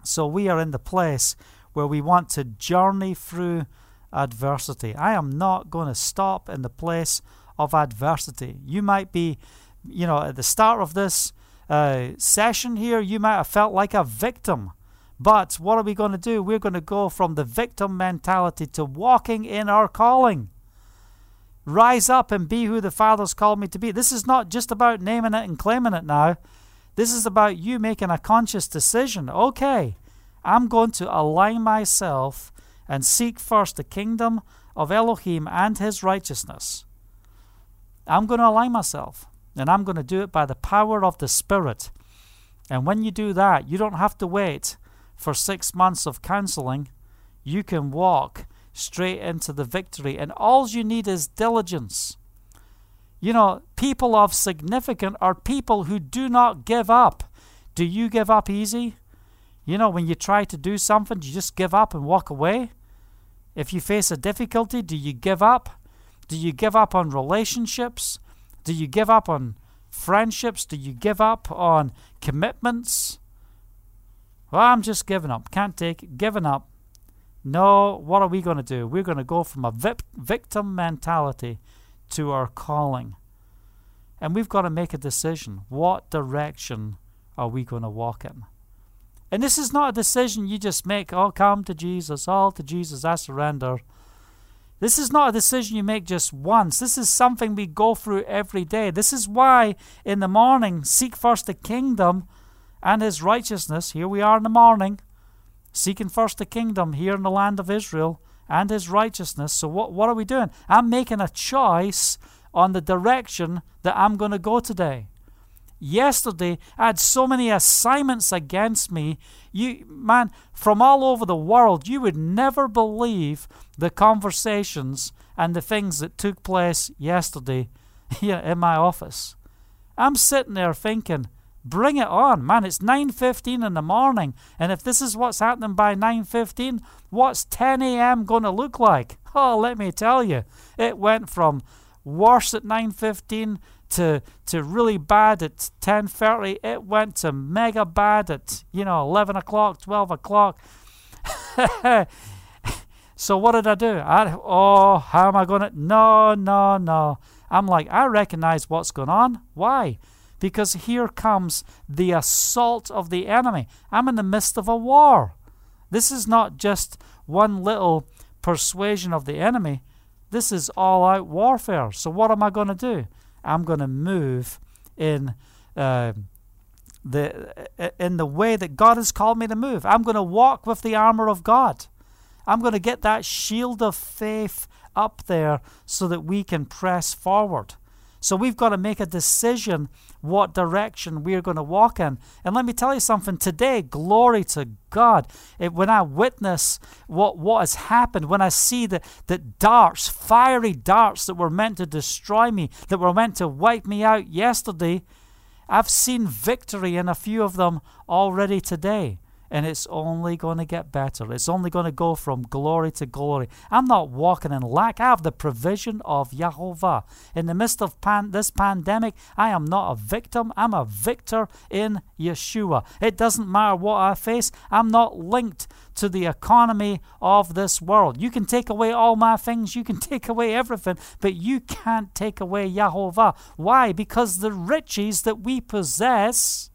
So we are in the place where we want to journey through adversity. I am not going to stop in the place of adversity. You might be, you know, at the start of this uh, session here, you might have felt like a victim. But what are we going to do? We're going to go from the victim mentality to walking in our calling. Rise up and be who the Father's called me to be. This is not just about naming it and claiming it now. This is about you making a conscious decision. Okay, I'm going to align myself and seek first the kingdom of Elohim and his righteousness. I'm going to align myself, and I'm going to do it by the power of the Spirit. And when you do that, you don't have to wait for six months of counseling. You can walk straight into the victory, and all you need is diligence. You know, people of significance are people who do not give up. Do you give up easy? You know, when you try to do something, do you just give up and walk away? If you face a difficulty, do you give up? Do you give up on relationships? Do you give up on friendships? Do you give up on commitments? Well, I'm just giving up. Can't take it. Giving up. No, what are we going to do? We're going to go from a vip- victim mentality to our calling. And we've got to make a decision. What direction are we going to walk in? And this is not a decision you just make, oh, come to Jesus, all to Jesus, I surrender. This is not a decision you make just once. This is something we go through every day. This is why in the morning, seek first the kingdom and his righteousness. Here we are in the morning, seeking first the kingdom here in the land of Israel and his righteousness. So, what, what are we doing? I'm making a choice on the direction that I'm going to go today. Yesterday, I had so many assignments against me. You, man, from all over the world, you would never believe the conversations and the things that took place yesterday [laughs] here in my office. I'm sitting there thinking, bring it on, man. It's 9:15 in the morning, and if this is what's happening by 9:15, what's 10 a.m. going to look like? [laughs] Oh, let me tell you, it went from worse at 9:15 to to really bad at 10:30. It went to mega bad at you know 11 o'clock, 12 o'clock. [laughs] so what did I do? I oh, how am I going to? No, no, no. I'm like, I recognize what's going on. Why? Because here comes the assault of the enemy. I'm in the midst of a war. This is not just one little persuasion of the enemy. This is all out warfare. So, what am I going to do? I'm going to move in. Uh, the in the way that God has called me to move. I'm going to walk with the armor of God. I'm going to get that shield of faith up there so that we can press forward. So we've got to make a decision what direction we're going to walk in. And let me tell you something today, glory to God. It, when I witness what, what has happened, when I see that, that darts, fiery darts that were meant to destroy me, that were meant to wipe me out yesterday, I've seen victory in a few of them already today and it's only going to get better. It's only going to go from glory to glory. I'm not walking in lack. I have the provision of Yahovah. In the midst of pan- this pandemic, I am not a victim. I'm a victor in Yeshua. It doesn't matter what I face. I'm not linked to the economy of this world. You can take away all my things, you can [laughs] take away everything, but you can't take away Yahovah. Why? Because the riches that we possess,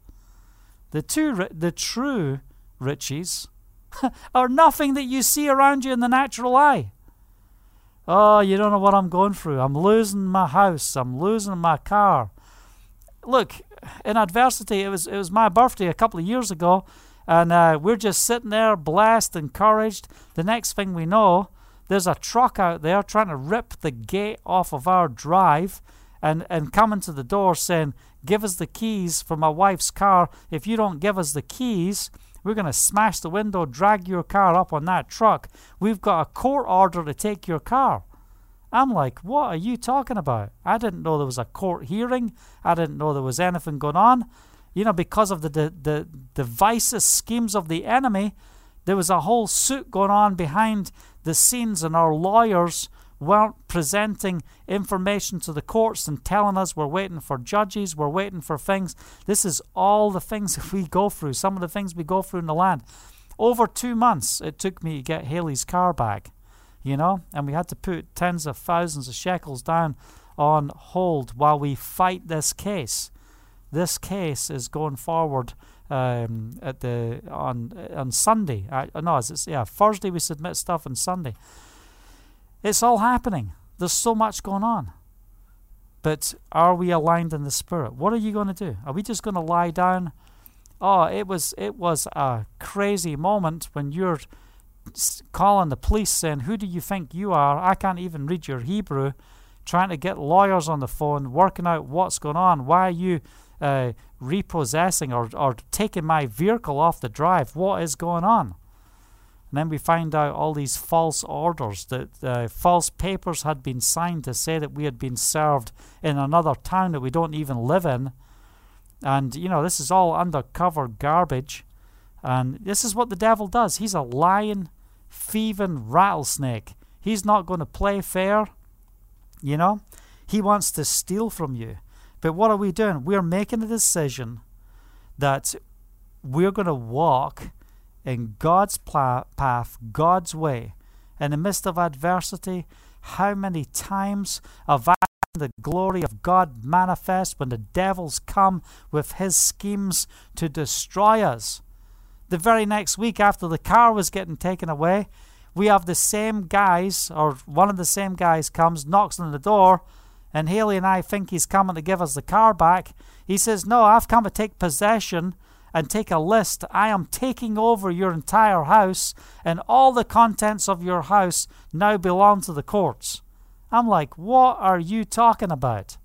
the, two, the true riches [laughs] are nothing that you see around you in the natural eye. Oh, you don't know what I'm going through. I'm losing my house. I'm losing my car. Look, in adversity, it was it was my birthday a couple of years ago, and uh, we're just sitting there, blessed, encouraged. The next thing we know, there's a truck out there trying to rip the gate off of our drive, and and coming to the door saying, "Give us the keys for my wife's car. If you don't give us the keys." We're going to smash the window, drag your car up on that truck. We've got a court order to take your car. I'm like, what are you talking about? I didn't know there was a court hearing. I didn't know there was anything going on. You know, because of the, the, the devices, schemes of the enemy, there was a whole suit going on behind the scenes, and our lawyers weren't presenting information to the courts and telling us we're waiting for judges, we're waiting for things. This is all the things [laughs] that we go through, some of the things we go through in the land. Over two months it took me to get Haley's car back, you know, and we had to put tens of thousands of shekels down on hold while we fight this case. This case is going forward um, at the on on Sunday. I, no, it's, yeah, Thursday we submit stuff on Sunday. It's all happening. There's so much going on. But are we aligned in the spirit? What are you going to do? Are we just going to lie down? Oh, it was it was a crazy moment when you're calling the police saying, "Who do you think you are? I can't even read your Hebrew." Trying to get lawyers on the phone, working out what's going on. Why are you uh, repossessing or, or taking my vehicle off the drive? What is going on? And then we find out all these false orders that uh, false papers had been signed to say that we had been served in another town that we don't even live in. And, you know, this is all undercover garbage. And this is what the devil does. He's a lying, thieving rattlesnake. He's not going to play fair. You know, he wants to steal from you. But what are we doing? We're making a decision that we're going to walk in God's path, God's way. In the midst of adversity, how many times have I seen the glory of God manifest when the devils come with his schemes to destroy us? The very next week after the car was getting taken away, we have the same guys, or one of the same guys comes, knocks on the door, and Haley and I think he's coming to give us the car back. He says, No, I've come to take possession and take a list. I am taking over your entire house, and all the contents of your house now belong to the courts. I'm like, what are you talking about?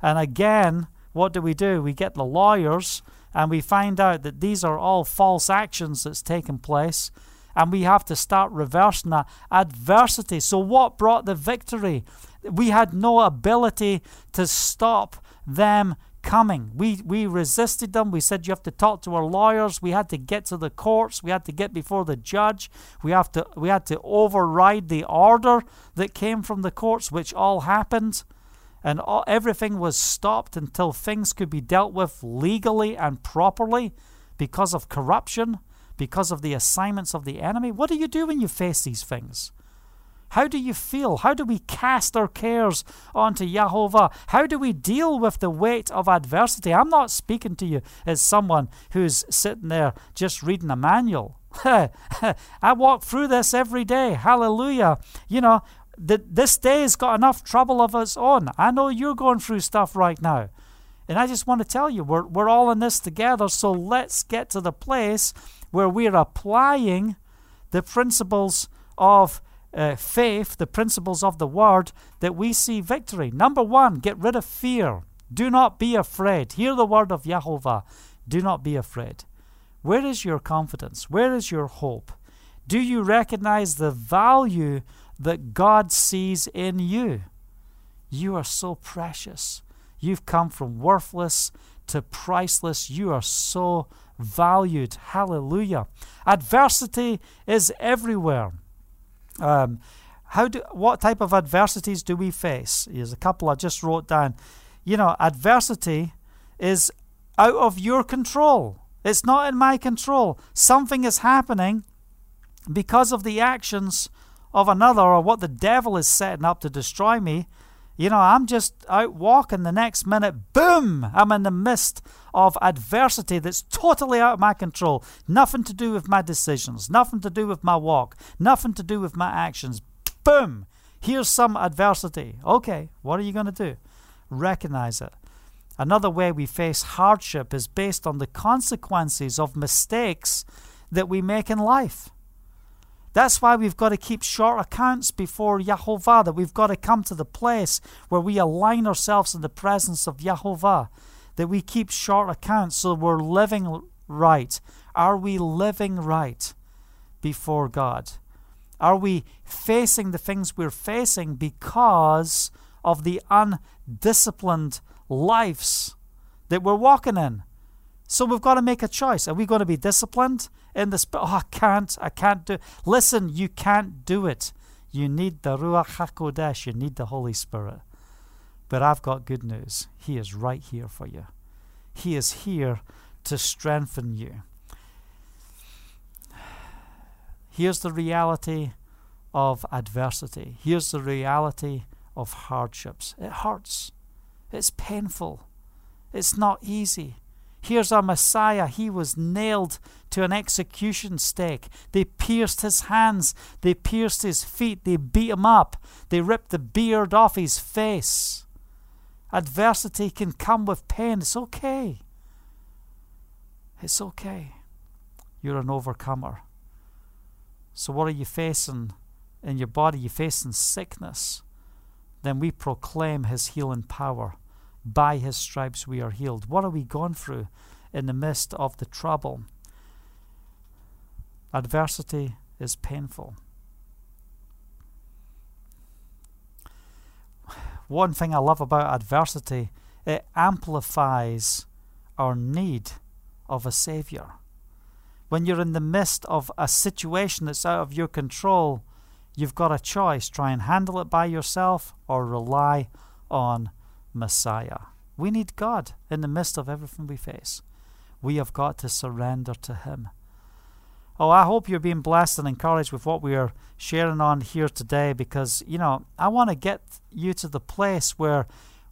And again, what do we do? We get the lawyers and we find out that these are all false actions that's taken place, and we have to start reversing that adversity. So, what brought the victory? We had no ability to stop them coming. We we resisted them. We said you have to talk to our lawyers. We had to get to the courts. We had to get before the judge. We have to we had to override the order that came from the courts, which all happened. and all, everything was stopped until things could be dealt with legally and properly because of corruption, because of the assignments of the enemy? What do you do when you face these things? How do you feel? How do we cast our cares onto Jehovah? How do we deal with the weight of adversity? I'm not speaking to you as someone who's sitting there just reading a manual. [laughs] I walk through this every day. Hallelujah. You know, th- this day's got enough trouble of its own. I know you're going through stuff right now. And I just want to tell you, we're, we're all in this together. So let's get to the place where we're applying the principles of uh, faith, the principles of the word, that we see victory. Number one, get rid of fear. Do not be afraid. Hear the word of Jehovah. Do not be afraid. Where is your confidence? Where is your hope? Do you recognize the value that God sees in you? You are so precious. You've come from worthless to priceless. You are so valued. Hallelujah. Adversity is everywhere. Um, how do what type of adversities do we face? Here's a couple I just wrote down. You know, adversity is out of your control. It's not in my control. Something is happening because of the actions of another or what the devil is setting up to destroy me. You know, I'm just out walking the next minute, boom, I'm in the midst of adversity that's totally out of my control. Nothing to do with my decisions, nothing to do with my walk, nothing to do with my actions. Boom, here's some adversity. Okay, what are you going to do? Recognize it. Another way we face hardship is based on the consequences of mistakes that we make in life. That's why we've got to keep short accounts before Yahovah, that we've got to come to the place where we align ourselves in the presence of Yahovah, that we keep short accounts so we're living right. Are we living right before God? Are we facing the things we're facing because of the undisciplined lives that we're walking in? So we've got to make a choice. Are we going to be disciplined in this? Oh, I can't. I can't do. Listen, you can't do it. You need the Ruach Hakodesh. You need the Holy Spirit. But I've got good news. He is right here for you. He is here to strengthen you. Here's the reality of adversity. Here's the reality of hardships. It hurts. It's painful. It's not easy. Here's our Messiah. He was nailed to an execution stake. They pierced his hands. They pierced his feet. They beat him up. They ripped the beard off his face. Adversity can come with pain. It's okay. It's okay. You're an overcomer. So, what are you facing in your body? You're facing sickness. Then we proclaim his healing power by his stripes we are healed. What are we going through in the midst of the trouble? Adversity is painful. One thing I love about adversity, it amplifies our need of a Savior. When you're in the midst of a situation that's out of your control, you've got a choice try and handle it by yourself or rely on Messiah. We need God in the midst of everything we face. We have got to surrender to Him. Oh, I hope you're being blessed and encouraged with what we are sharing on here today because, you know, I want to get you to the place where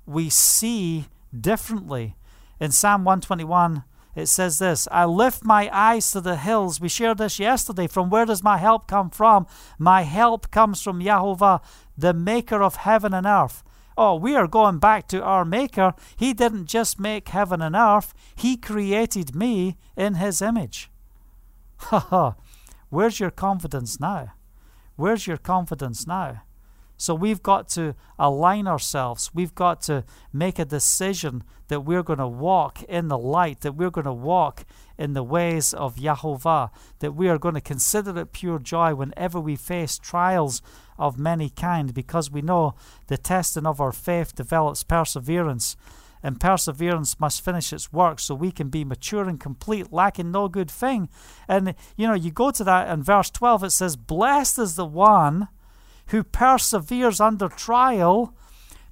we see differently. In Psalm 121, it says this I lift my eyes to the hills. We shared this yesterday. From where does my help come from? My help comes from Yahovah, the maker of heaven and earth. Oh, we are going back to our Maker. He didn't just make heaven and earth, He created me in His image. Ha ha. Where's your confidence now? Where's your confidence now? So we've got to align ourselves. We've got to make a decision that we're going to walk in the light, that we're going to walk in the ways of Yahovah, that we are going to consider it pure joy whenever we face trials of many kind, because we know the testing of our faith develops perseverance and perseverance must finish its work so we can be mature and complete, lacking no good thing. And you know, you go to that in verse 12, it says, Blessed is the one who perseveres under trial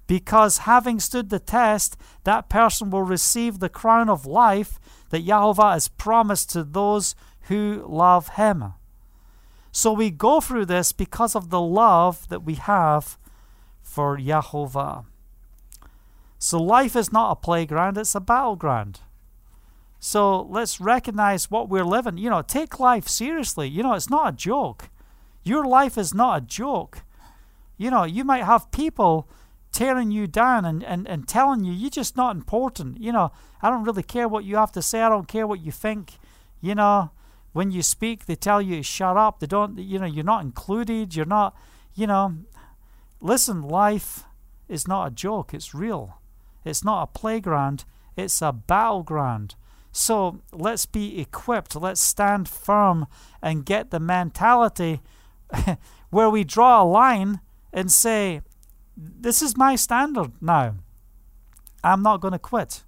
because having stood the test, that person will receive the crown of life that Yahovah has promised to those who love Him. So we go through this because of the love that we have for Yahovah. So life is not a playground, it's a battleground. So let's recognize what we're living. You know, take life seriously. You know, it's not a joke. Your life is not a joke. You know, you might have people tearing you down and, and, and telling you you're just not important. You know, I don't really care what you have to say. I don't care what you think. You know, when you speak, they tell you shut up. They don't, you know, you're not included. You're not, you know, listen, life is not a joke. It's real. It's not a playground. It's a battleground. So let's be equipped. Let's stand firm and get the mentality [laughs] where we draw a line and say, this is my standard now. I'm not going to quit.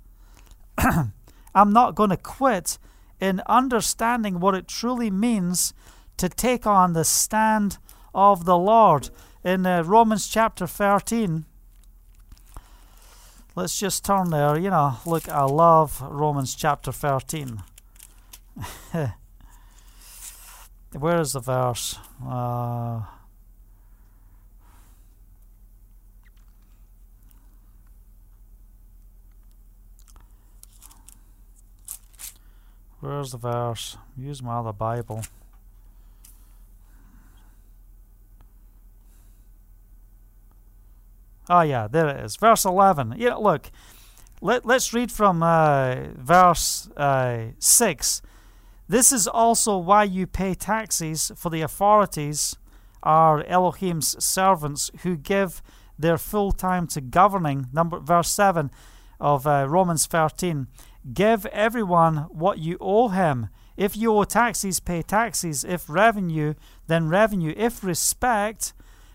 [clears throat] I'm not going to quit in understanding what it truly means to take on the stand of the Lord. In uh, Romans chapter 13, let's just turn there. You know, look, I love Romans chapter 13. [laughs] Where is the verse? Uh, Where's the verse? Use my other Bible. Oh, yeah, there it is. Verse 11. Yeah, look, let, let's read from uh, verse uh, 6. This is also why you pay taxes, for the authorities are Elohim's servants who give their full time to governing. Number verse 7 of uh, Romans 13. Give everyone what you owe him. If you owe taxes, pay taxes. If revenue, then revenue. If respect,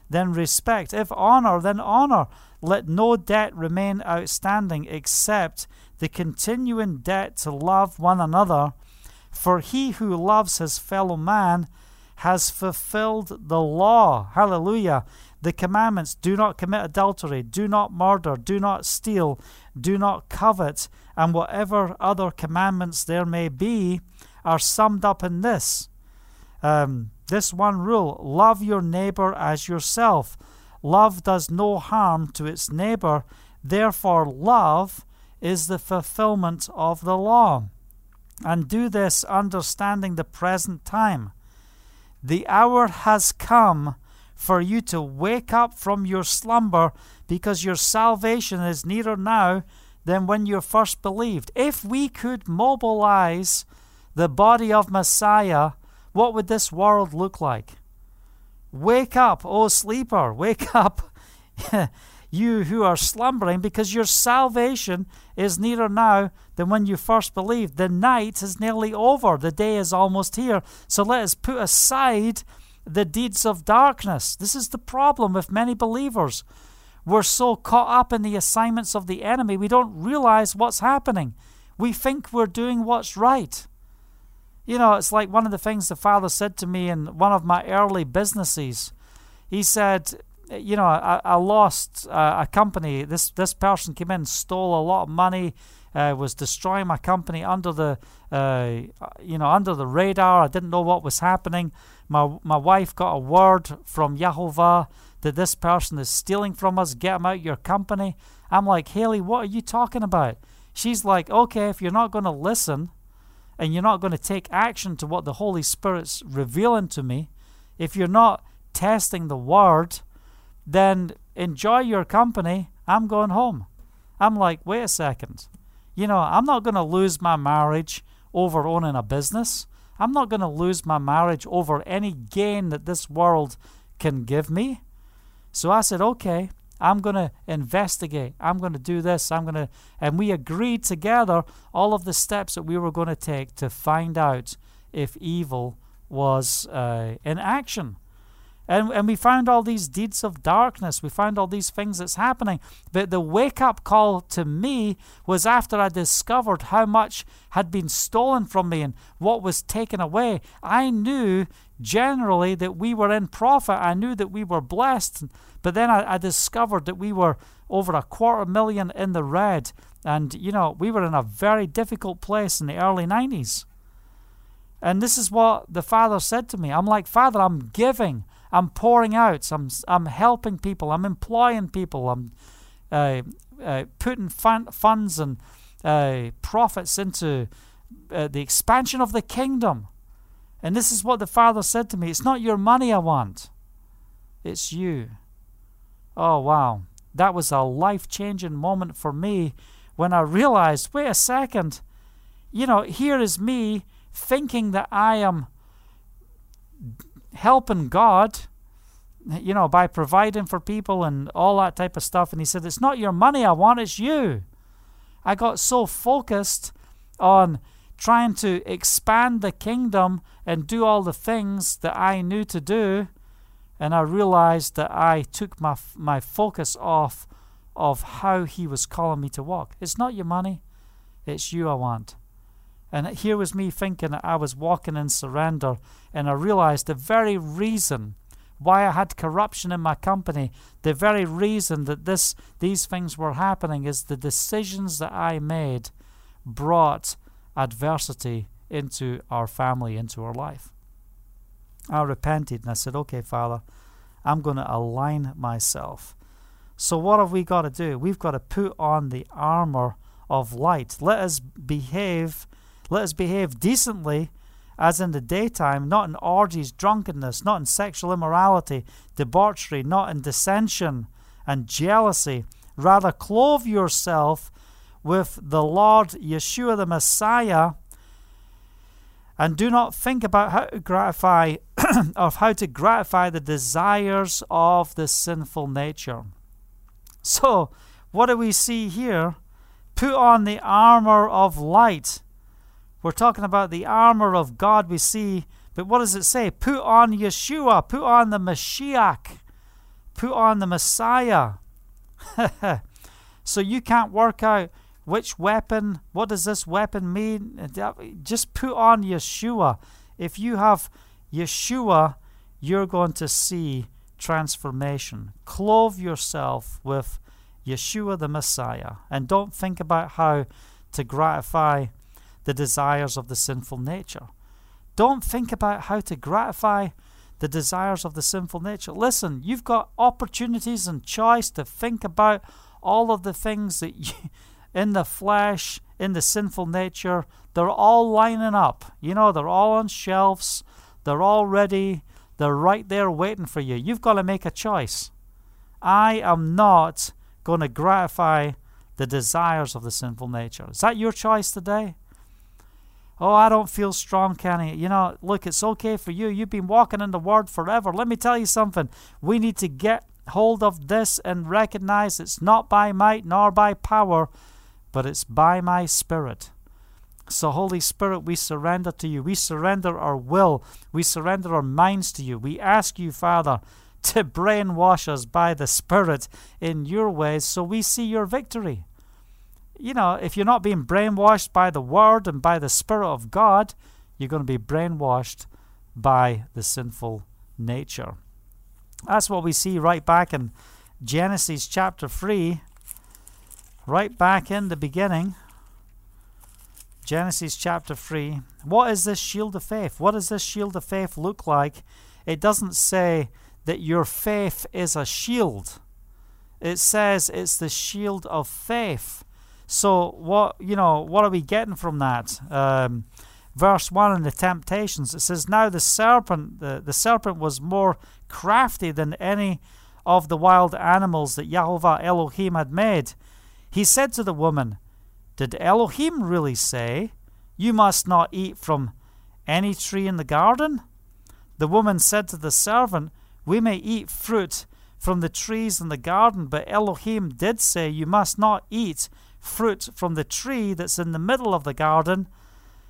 then respect. If honor, then honor. Let no debt remain outstanding except the continuing debt to love one another. For he who loves his fellow man has fulfilled the law. Hallelujah. The commandments do not commit adultery, do not murder, do not steal, do not covet and whatever other commandments there may be are summed up in this. Um, this one rule love your neighbor as yourself. Love does no harm to its neighbor, therefore, love is the fulfillment of the law. And do this understanding the present time. The hour has come for you to wake up from your slumber because your salvation is nearer now than when you first believed. If we could mobilize the body of Messiah, what would this world look like? Wake up, O sleeper, wake up, [laughs] you who are slumbering, because your salvation is nearer now than when you first believed. The night is nearly over, the day is almost here. So let us put aside the deeds of darkness. This is the problem with many believers. We're so caught up in the assignments of the enemy, we don't realize what's happening. We think we're doing what's right. You know, it's like one of the things the father said to me in one of my early businesses. He said, you know, I, I lost uh, a company. This this person came in, stole a lot of money, uh, was destroying my company under the, uh, you know, under the radar. I didn't know what was happening. My my wife got a word from Yahovah that this person is stealing from us, get him out your company. I'm like, Haley, what are you talking about? She's like, okay, if you're not going to listen and you're not going to take action to what the Holy Spirit's revealing to me, if you're not testing the word, then enjoy your company. I'm going home. I'm like, wait a second. You know, I'm not going to lose my marriage over owning a business. I'm not going to lose my marriage over any gain that this world can give me. So I said, okay, I'm going to investigate. I'm going to do this. I'm going to. And we agreed together all of the steps that we were going to take to find out if evil was uh, in action. And, and we found all these deeds of darkness. We found all these things that's happening. But the wake up call to me was after I discovered how much had been stolen from me and what was taken away. I knew generally that we were in profit. I knew that we were blessed. But then I, I discovered that we were over a quarter million in the red. And, you know, we were in a very difficult place in the early 90s. And this is what the Father said to me. I'm like, Father, I'm giving. I'm pouring out. I'm, I'm helping people. I'm employing people. I'm uh, uh, putting fun, funds and uh, profits into uh, the expansion of the kingdom. And this is what the Father said to me It's not your money I want, it's you. Oh, wow. That was a life changing moment for me when I realized wait a second, you know, here is me thinking that I am helping God, you know, by providing for people and all that type of stuff. And he said, It's not your money I want, it's you. I got so focused on trying to expand the kingdom and do all the things that I knew to do. And I realized that I took my, my focus off of how he was calling me to walk. It's not your money, it's you I want. And here was me thinking that I was walking in surrender, and I realized the very reason why I had corruption in my company, the very reason that this these things were happening is the decisions that I made brought adversity into our family, into our life. I repented and I said, Okay, Father, I'm going to align myself. So, what have we got to do? We've got to put on the armor of light. Let us behave let us behave decently as in the daytime, not in orgies, drunkenness, not in sexual immorality, debauchery, not in dissension and jealousy. Rather, clothe yourself with the Lord Yeshua the Messiah, and do not think about how to gratify [clears throat] of how to gratify the desires of the sinful nature. So, what do we see here? Put on the armor of light we're talking about the armor of God we see. But what does it say? Put on Yeshua, put on the Mashiach, put on the Messiah. [laughs] so you can't work out which weapon, what does this weapon mean? Uh, just put on Yeshua. If you have Yeshua, you're going to see transformation. Clothe yourself with Yeshua the Messiah. And don't think about how to gratify the desires of the sinful nature. Don't think about how to gratify the desires of the sinful nature. Listen, you've got opportunities and choice to think about all of the things that [laughs] you, in the flesh, in the sinful nature, they're all lining up. You know, they're all on shelves, they're all ready, they're right there waiting for you. You've got to make a choice. I am not going to gratify the desires of the sinful nature. Is that your choice today? Oh, I don't feel strong, Kenny. You know, look, it's okay for you. You've been walking in the Word forever. Let me tell you something. We need to get hold of this and recognize it's not by might nor by power, but it's by my Spirit. So, Holy Spirit, we surrender to you. We surrender our will. We surrender our minds to you. We ask you, Father, to brainwash us by the Spirit in your ways so we see your victory you know, if you're not being brainwashed by the Word and by the Spirit of God, you're going to be brainwashed by the sinful nature. That's what we see right back in Genesis chapter 3, right back in the beginning. Genesis chapter 3. What is this shield of faith? What does this shield of faith look like? It doesn't say that your faith is a shield, it says it's the shield of faith. So what you know, what are we getting from that? Um, verse one in the temptations it says, "Now the serpent, the, the serpent was more crafty than any of the wild animals that Yahovah Elohim had made. He said to the woman, Did Elohim really say, You must not eat from any tree in the garden? The woman said to the servant, We may eat fruit from the trees in the garden, but Elohim did say, You must not eat fruit from the tree that's in the middle of the garden,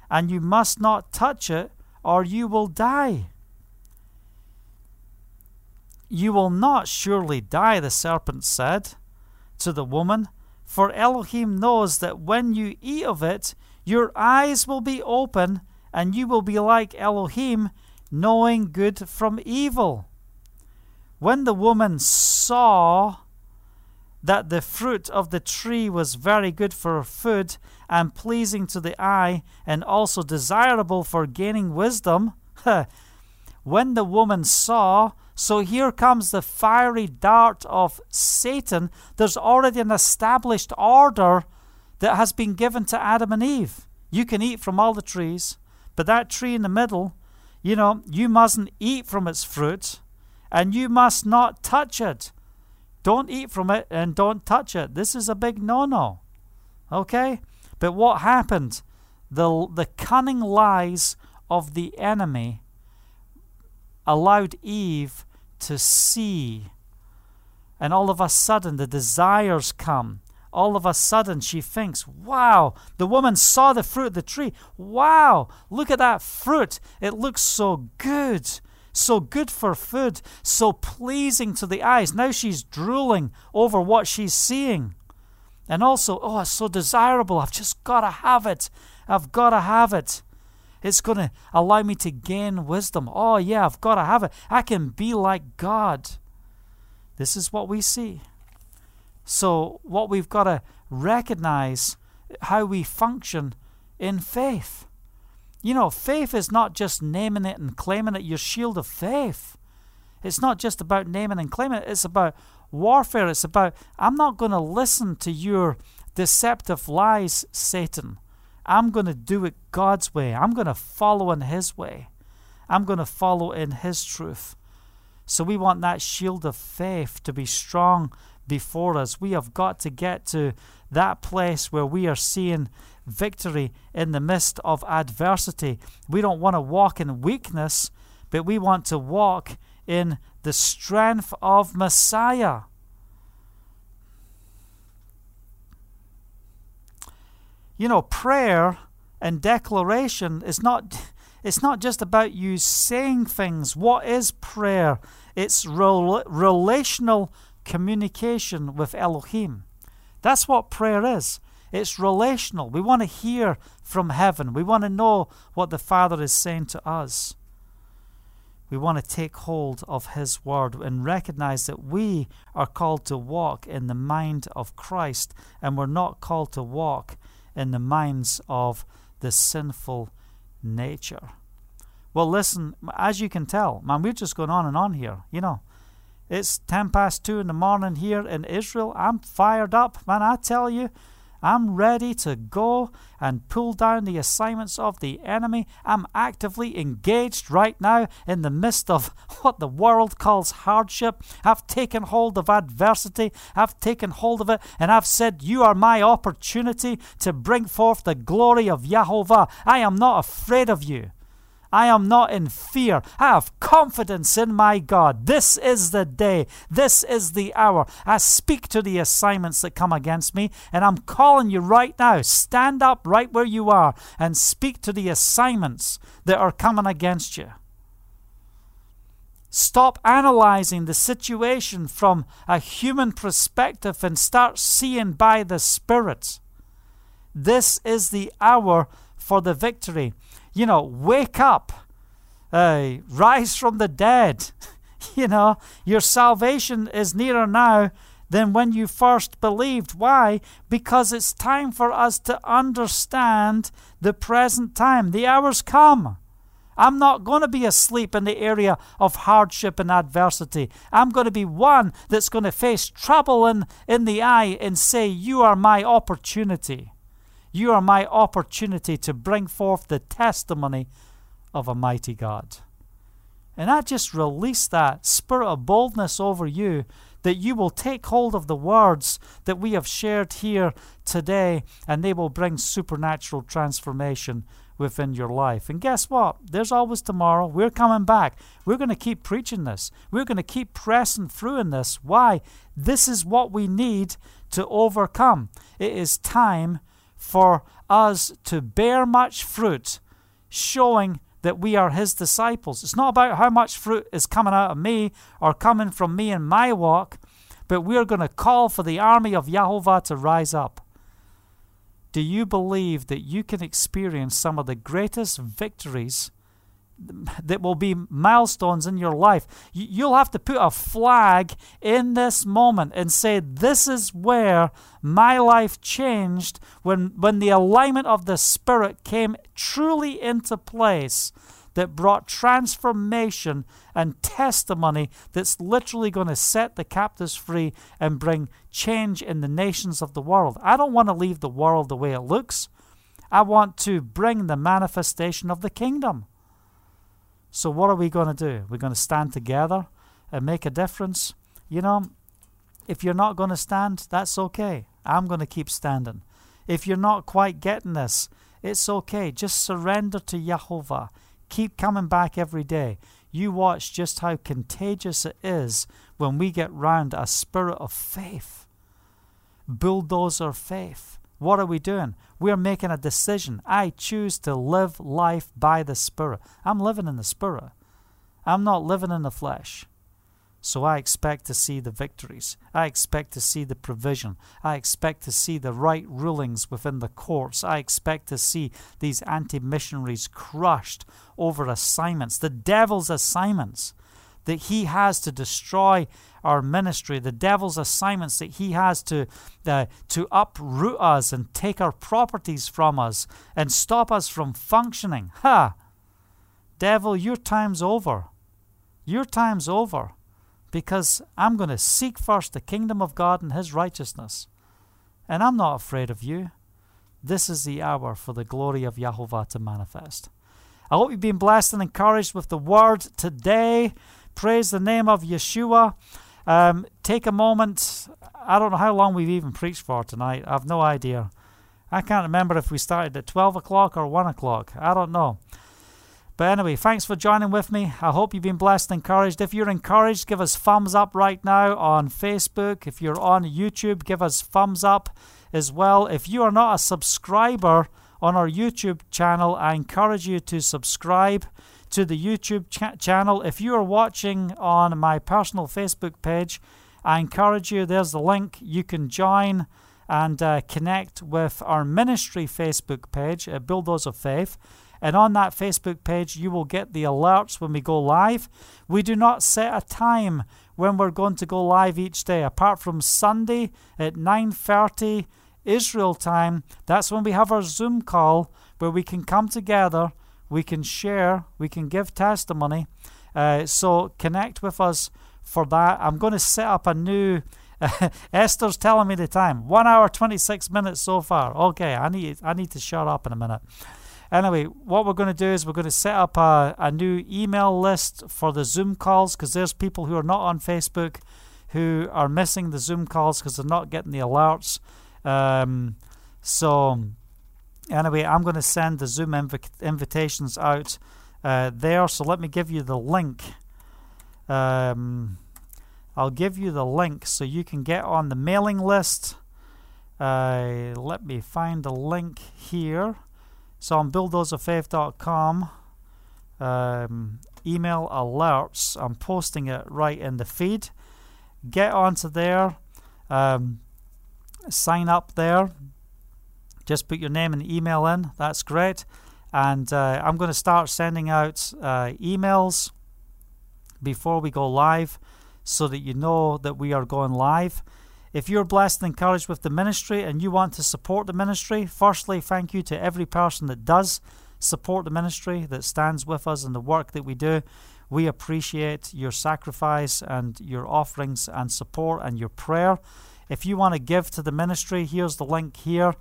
and you must not touch it, or you will die. You will not surely die, the serpent said to the woman, for Elohim knows that when you eat of it, your eyes will be open, and you will be like Elohim, knowing good from evil. When the woman saw that the fruit of the tree was very good for food and pleasing to the eye, and also desirable for gaining wisdom, [laughs] when the woman saw, so here comes the fiery dart of Satan. There's already an established order that has been given to Adam and Eve. You can eat from all the trees, but that tree in the middle, you know, you mustn't eat from its fruit and you must not touch it. Don't eat from it and don't touch it. This is a big no no. Okay? But what happened? The, the cunning lies of the enemy allowed Eve to see. And all of a sudden, the desires come. All of a sudden, she thinks, wow, the woman saw the fruit of the tree. Wow, look at that fruit. It looks so good so good for food, so pleasing to the eyes. Now she's drooling over what she's seeing. And also, oh, it's so desirable. I've just got to have it. I've got to have it. It's going to allow me to gain wisdom. Oh, yeah, I've got to have it. I can be like God. This is what we see. So, what we've got to recognize how we function in faith. You know, faith is not just naming it and claiming it, your shield of faith. It's not just about naming and claiming it, it's about warfare. It's about, I'm not going to listen to your deceptive lies, Satan. I'm going to do it God's way. I'm going to follow in His way. I'm going to follow in His truth. So we want that shield of faith to be strong before us. We have got to get to that place where we are seeing victory in the midst of adversity. We don't want to walk in weakness, but we want to walk in the strength of Messiah. You know, prayer and declaration is not it's not just about you saying things. What is prayer? It's rel- relational communication with Elohim. That's what prayer is. It's relational. We want to hear from heaven. We want to know what the Father is saying to us. We want to take hold of His Word and recognize that we are called to walk in the mind of Christ and we're not called to walk in the minds of the sinful nature. Well, listen, as you can tell, man, we're just going on and on here. You know, it's 10 past 2 in the morning here in Israel. I'm fired up, man. I tell you, I'm ready to go and pull down the assignments of the enemy. I'm actively engaged right now in the midst of [laughs] what the world calls hardship. I've taken hold of adversity. I've taken hold of it and I've said, You are my opportunity to bring forth the glory of Yahovah. I am not afraid of you. I am not in fear. I have confidence in my God. This is the day. This is the hour. I speak to the assignments that come against me, and I'm calling you right now. Stand up right where you are and speak to the assignments that are coming against you. Stop analyzing the situation from a human perspective and start seeing by the Spirit. This is the hour for the victory you know, wake up, uh, rise from the dead. [laughs] you know, your salvation is nearer now than when you first believed. Why? Because it's time for us to understand the present time. The hour's come. I'm not going to be asleep in the area of hardship and adversity. I'm going to be one that's going to face trouble in, in the eye and say, You are my opportunity. You are my opportunity to bring forth the testimony of a mighty God. And I just release that spirit of boldness over you that you will take hold of the words that we have shared here today and they will bring supernatural transformation within your life. And guess what? There's always tomorrow. We're coming back. We're going to keep preaching this. We're going to keep pressing through in this. Why? This is what we need to overcome. It is time for us to bear much fruit, showing that we are his disciples. It's not about how much fruit is coming out of me or coming from me in my walk, but we're going to call for the army of Yahovah to rise up. Do you believe that you can experience some of the greatest victories that will be milestones in your life. You'll have to put a flag in this moment and say, This is where my life changed when, when the alignment of the Spirit came truly into place that brought transformation and testimony that's literally going to set the captives free and bring change in the nations of the world. I don't want to leave the world the way it looks. I want to bring the manifestation of the kingdom. So, what are we going to do? We're going to stand together and make a difference. You know, if you're not going to stand, that's okay. I'm going to keep standing. If you're not quite getting this, it's okay. Just surrender to Yahovah. Keep coming back every day. You watch just how contagious it is when we get round a spirit of faith. Bulldozer faith. What are we doing? We're making a decision. I choose to live life by the Spirit. I'm living in the Spirit. I'm not living in the flesh. So I expect to see the victories. I expect to see the provision. I expect to see the right rulings within the courts. I expect to see these anti missionaries crushed over assignments, the devil's assignments that he has to destroy our ministry, the devil's assignments that he has to, uh, to uproot us and take our properties from us and stop us from functioning. Ha! Devil, your time's over. Your time's over because I'm going to seek first the kingdom of God and his righteousness. And I'm not afraid of you. This is the hour for the glory of Yahovah to manifest. I hope you've been blessed and encouraged with the word today. Praise the name of Yeshua. Um, take a moment. I don't know how long we've even preached for tonight. I have no idea. I can't remember if we started at 12 o'clock or 1 o'clock. I don't know. But anyway, thanks for joining with me. I hope you've been blessed and encouraged. If you're encouraged, give us thumbs up right now on Facebook. If you're on YouTube, give us thumbs up as well. If you are not a subscriber on our YouTube channel, I encourage you to subscribe to the YouTube ch- channel. If you are watching on my personal Facebook page, I encourage you, there's the link. You can join and uh, connect with our ministry Facebook page at Bulldozer Faith. And on that Facebook page, you will get the alerts when we go live. We do not set a time when we're going to go live each day, apart from Sunday at 9:30 Israel time. That's when we have our Zoom call where we can come together we can share, we can give testimony. Uh, so connect with us for that. I'm going to set up a new. [laughs] Esther's telling me the time. One hour twenty six minutes so far. Okay, I need I need to shut up in a minute. Anyway, what we're going to do is we're going to set up a, a new email list for the Zoom calls because there's people who are not on Facebook who are missing the Zoom calls because they're not getting the alerts. Um, so Anyway, I'm going to send the Zoom inv- invitations out uh, there. So let me give you the link. Um, I'll give you the link so you can get on the mailing list. Uh, let me find the link here. So on bulldozerfaith.com, um, email alerts. I'm posting it right in the feed. Get onto there. Um, sign up there just put your name and email in. That's great. And uh, I'm going to start sending out uh, emails before we go live so that you know that we are going live. If you're blessed and encouraged with the ministry and you want to support the ministry, firstly, thank you to every person that does support the ministry, that stands with us in the work that we do. We appreciate your sacrifice and your offerings and support and your prayer. If you want to give to the ministry, here's the link here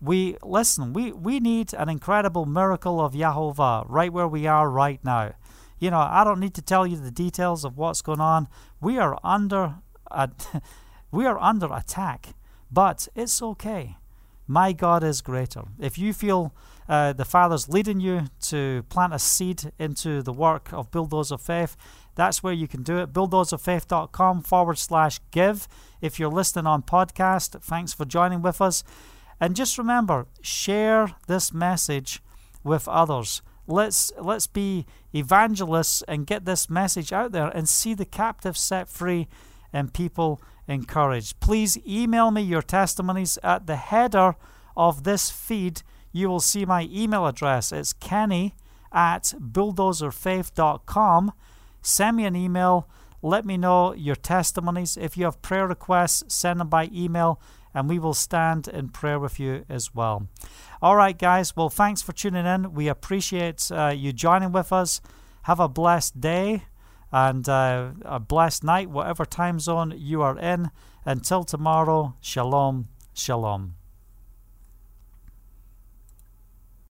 we listen we we need an incredible miracle of Yahovah right where we are right now. You know i don't need to tell you the details of what's going on. We are under a, [laughs] we are under attack but it's okay. My god is greater. If you feel uh, the father's leading you to plant a seed into the work of of faith that's where you can do it. Bulldozerfaith.com forward slash give. If you're listening on podcast thanks for joining with us and just remember, share this message with others. let's let's be evangelists and get this message out there and see the captives set free and people encouraged. Please email me your testimonies at the header of this feed. You will see my email address. It's kenny at bulldozerfaith.com. Send me an email. Let me know your testimonies. If you have prayer requests, send them by email and we will stand in prayer with you as well. All right, guys. Well, thanks for tuning in. We appreciate uh, you joining with us. Have a blessed day and uh, a blessed night, whatever time zone you are in. Until tomorrow, shalom, shalom.